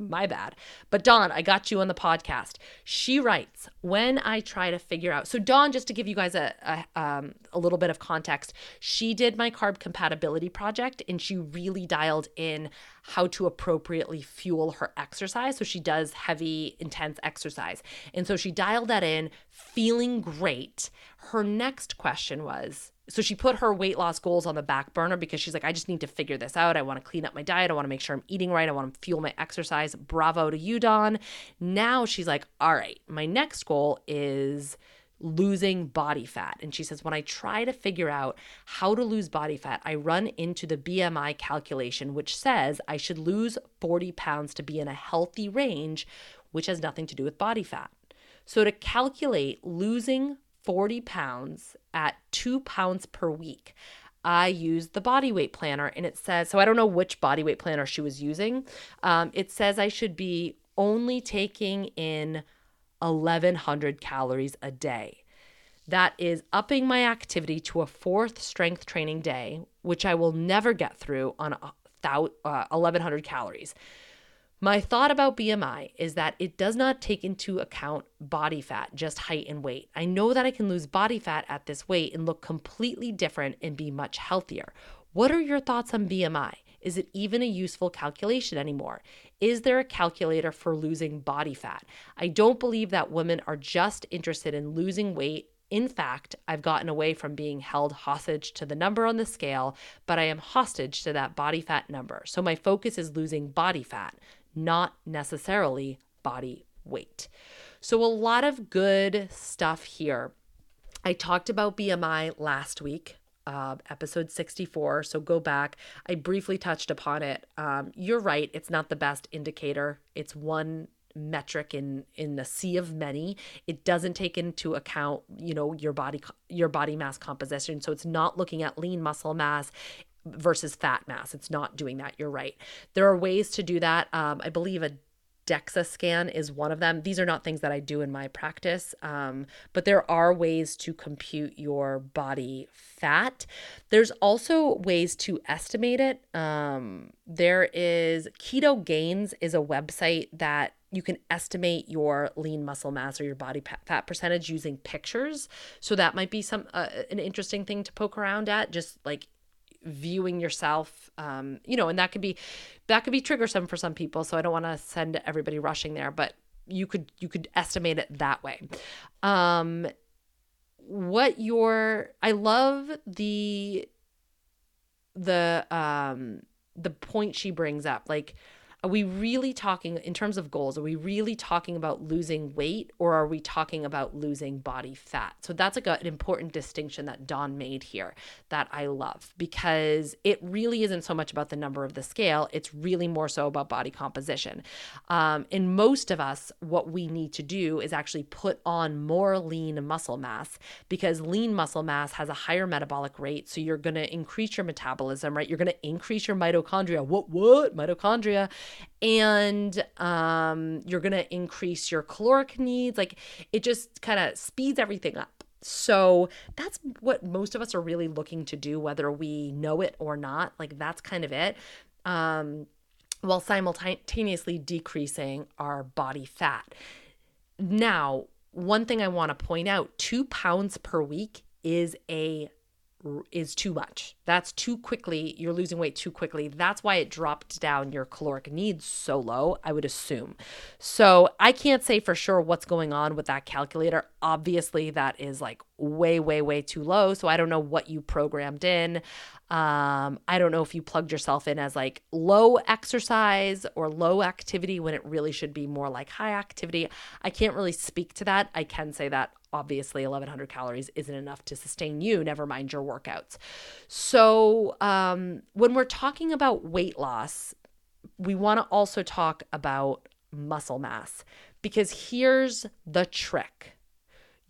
Speaker 1: my bad. But Dawn, I got you on the podcast. She writes, when I try to figure out, so Dawn, just to give you guys a, a, um, a little bit of context, she did my carb compatibility project and she really dialed in how to appropriately fuel her exercise. So she does heavy, intense exercise. And so she dialed that in, feeling great. Her next question was, so she put her weight loss goals on the back burner because she's like, I just need to figure this out. I want to clean up my diet. I want to make sure I'm eating right. I want to fuel my exercise. Bravo to you, Dawn. Now she's like, all right, my next goal is losing body fat. And she says, when I try to figure out how to lose body fat, I run into the BMI calculation, which says I should lose 40 pounds to be in a healthy range, which has nothing to do with body fat. So to calculate losing 40 pounds at two pounds per week. I used the body weight planner and it says, so I don't know which body weight planner she was using. Um, it says I should be only taking in 1100 calories a day. That is upping my activity to a fourth strength training day, which I will never get through on a, uh, 1100 calories. My thought about BMI is that it does not take into account body fat, just height and weight. I know that I can lose body fat at this weight and look completely different and be much healthier. What are your thoughts on BMI? Is it even a useful calculation anymore? Is there a calculator for losing body fat? I don't believe that women are just interested in losing weight in fact, I've gotten away from being held hostage to the number on the scale, but I am hostage to that body fat number. So my focus is losing body fat, not necessarily body weight. So, a lot of good stuff here. I talked about BMI last week, uh, episode 64. So, go back. I briefly touched upon it. Um, you're right, it's not the best indicator, it's one metric in in the sea of many it doesn't take into account you know your body your body mass composition so it's not looking at lean muscle mass versus fat mass. It's not doing that. You're right. There are ways to do that. Um, I believe a DEXA scan is one of them. These are not things that I do in my practice, um, but there are ways to compute your body fat. There's also ways to estimate it. Um, there is Keto Gains is a website that you can estimate your lean muscle mass or your body fat percentage using pictures. So that might be some uh, an interesting thing to poke around at. Just like viewing yourself um, you know and that could be that could be triggersome for some people so i don't want to send everybody rushing there but you could you could estimate it that way. Um what your i love the the um the point she brings up like are we really talking in terms of goals? Are we really talking about losing weight or are we talking about losing body fat? So that's like a, an important distinction that Dawn made here that I love because it really isn't so much about the number of the scale, it's really more so about body composition. Um, in most of us, what we need to do is actually put on more lean muscle mass because lean muscle mass has a higher metabolic rate. So you're going to increase your metabolism, right? You're going to increase your mitochondria. What, what? Mitochondria and um, you're going to increase your caloric needs. Like it just kind of speeds everything up. So that's what most of us are really looking to do, whether we know it or not. Like that's kind of it. Um, while simultaneously decreasing our body fat. Now, one thing I want to point out two pounds per week is a is too much. That's too quickly. You're losing weight too quickly. That's why it dropped down your caloric needs so low, I would assume. So I can't say for sure what's going on with that calculator. Obviously, that is like way, way, way too low. So I don't know what you programmed in. Um, I don't know if you plugged yourself in as like low exercise or low activity when it really should be more like high activity. I can't really speak to that. I can say that obviously 1100 calories isn't enough to sustain you, never mind your workouts. So, um, when we're talking about weight loss, we want to also talk about muscle mass because here's the trick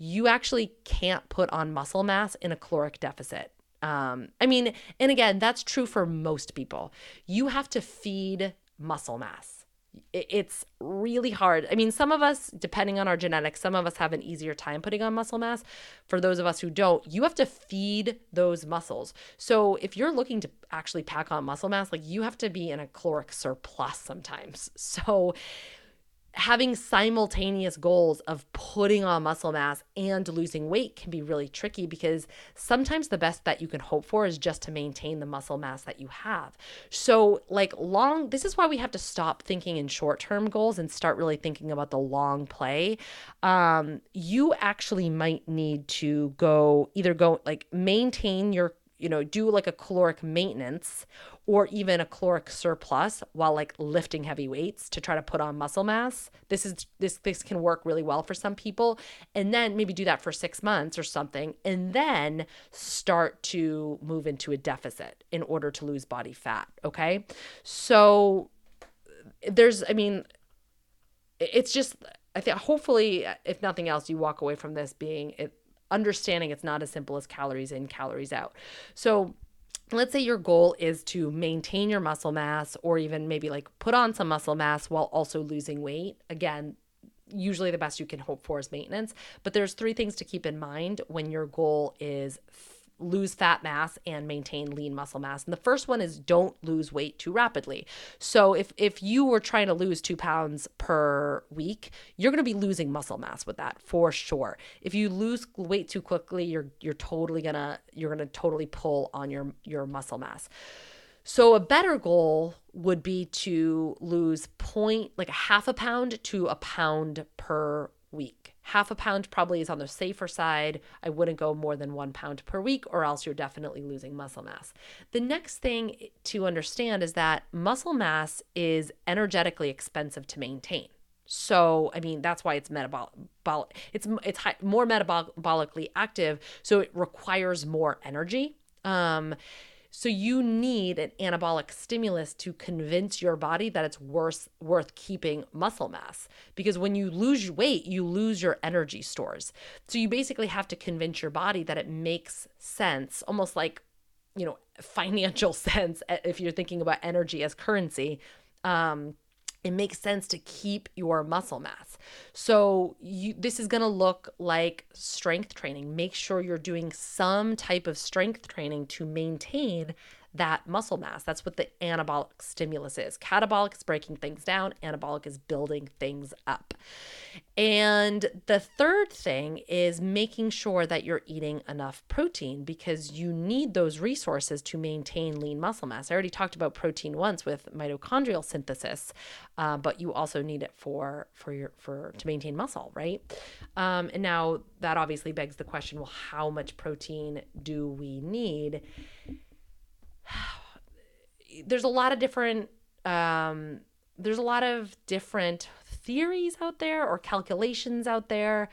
Speaker 1: you actually can't put on muscle mass in a caloric deficit. Um, I mean, and again, that's true for most people. You have to feed muscle mass. It's really hard. I mean, some of us, depending on our genetics, some of us have an easier time putting on muscle mass. For those of us who don't, you have to feed those muscles. So if you're looking to actually pack on muscle mass, like you have to be in a caloric surplus sometimes. So having simultaneous goals of putting on muscle mass and losing weight can be really tricky because sometimes the best that you can hope for is just to maintain the muscle mass that you have. So, like, long, this is why we have to stop thinking in short term goals and start really thinking about the long play. Um, you actually might need to go either go like maintain your you know, do like a caloric maintenance or even a caloric surplus while like lifting heavy weights to try to put on muscle mass. This is this this can work really well for some people. And then maybe do that for 6 months or something and then start to move into a deficit in order to lose body fat, okay? So there's I mean it's just I think hopefully if nothing else you walk away from this being it understanding it's not as simple as calories in, calories out. So, let's say your goal is to maintain your muscle mass or even maybe like put on some muscle mass while also losing weight. Again, usually the best you can hope for is maintenance, but there's three things to keep in mind when your goal is lose fat mass and maintain lean muscle mass. And the first one is don't lose weight too rapidly. So if if you were trying to lose two pounds per week, you're going to be losing muscle mass with that for sure. If you lose weight too quickly, you're you're totally gonna you're gonna totally pull on your your muscle mass. So a better goal would be to lose point like a half a pound to a pound per week. Half a pound probably is on the safer side. I wouldn't go more than one pound per week, or else you're definitely losing muscle mass. The next thing to understand is that muscle mass is energetically expensive to maintain. So, I mean, that's why it's metabolic. It's it's high, more metabolically active, so it requires more energy. Um, so you need an anabolic stimulus to convince your body that it's worth worth keeping muscle mass because when you lose weight, you lose your energy stores. So you basically have to convince your body that it makes sense, almost like you know, financial sense if you're thinking about energy as currency. Um, it makes sense to keep your muscle mass. So you, this is going to look like strength training. Make sure you're doing some type of strength training to maintain that muscle mass. That's what the anabolic stimulus is. Catabolic is breaking things down, anabolic is building things up. And the third thing is making sure that you're eating enough protein because you need those resources to maintain lean muscle mass. I already talked about protein once with mitochondrial synthesis, uh, but you also need it for for your for to maintain muscle, right? Um, and now that obviously begs the question: Well, how much protein do we need? there's a lot of different um, there's a lot of different theories out there or calculations out there.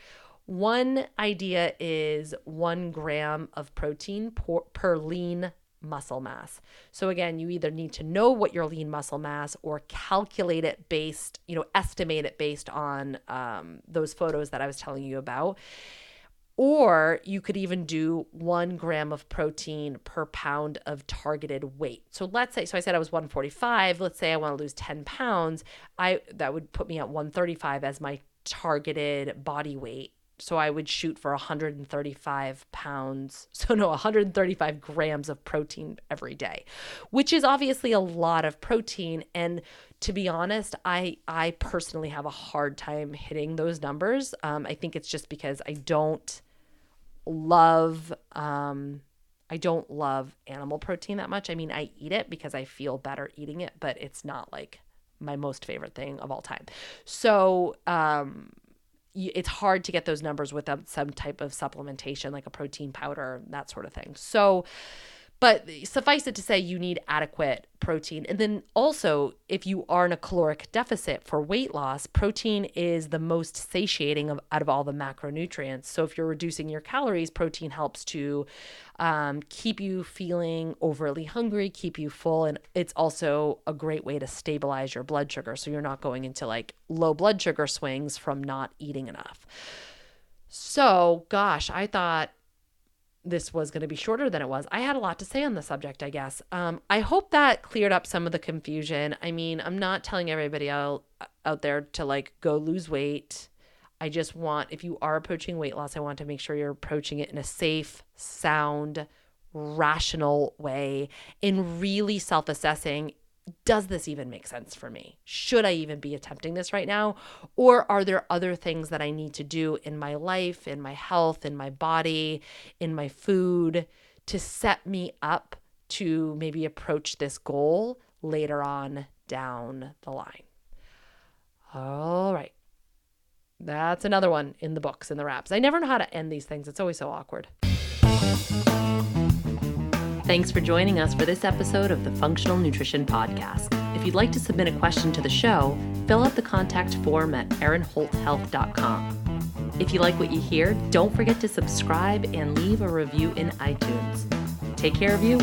Speaker 1: One idea is one gram of protein per, per lean muscle mass. So again, you either need to know what your lean muscle mass or calculate it based, you know, estimate it based on um, those photos that I was telling you about. Or you could even do one gram of protein per pound of targeted weight. So let's say, so I said I was 145. Let's say I want to lose 10 pounds. I that would put me at 135 as my targeted body weight. So I would shoot for 135 pounds, so no, 135 grams of protein every day, which is obviously a lot of protein. And to be honest, I I personally have a hard time hitting those numbers. Um, I think it's just because I don't love um I don't love animal protein that much. I mean, I eat it because I feel better eating it, but it's not like my most favorite thing of all time. So, um it's hard to get those numbers without some type of supplementation like a protein powder, that sort of thing. So, but suffice it to say, you need adequate protein. And then also, if you are in a caloric deficit for weight loss, protein is the most satiating of, out of all the macronutrients. So if you're reducing your calories, protein helps to um, keep you feeling overly hungry, keep you full. And it's also a great way to stabilize your blood sugar. So you're not going into like low blood sugar swings from not eating enough. So, gosh, I thought this was going to be shorter than it was. I had a lot to say on the subject, I guess. Um, I hope that cleared up some of the confusion. I mean, I'm not telling everybody out, out there to like go lose weight. I just want, if you are approaching weight loss, I want to make sure you're approaching it in a safe, sound, rational way, in really self assessing does this even make sense for me? Should I even be attempting this right now? Or are there other things that I need to do in my life, in my health, in my body, in my food to set me up to maybe approach this goal later on down the line? All right. That's another one in the books, in the wraps. I never know how to end these things, it's always so awkward. Thanks for joining us for this episode of the Funktional Nutrition Podcast. If you'd like to submit a question to the show, fill out the contact form at erinholthealth.com. If you like what you hear, don't forget to subscribe and leave a review in iTunes. Take care of you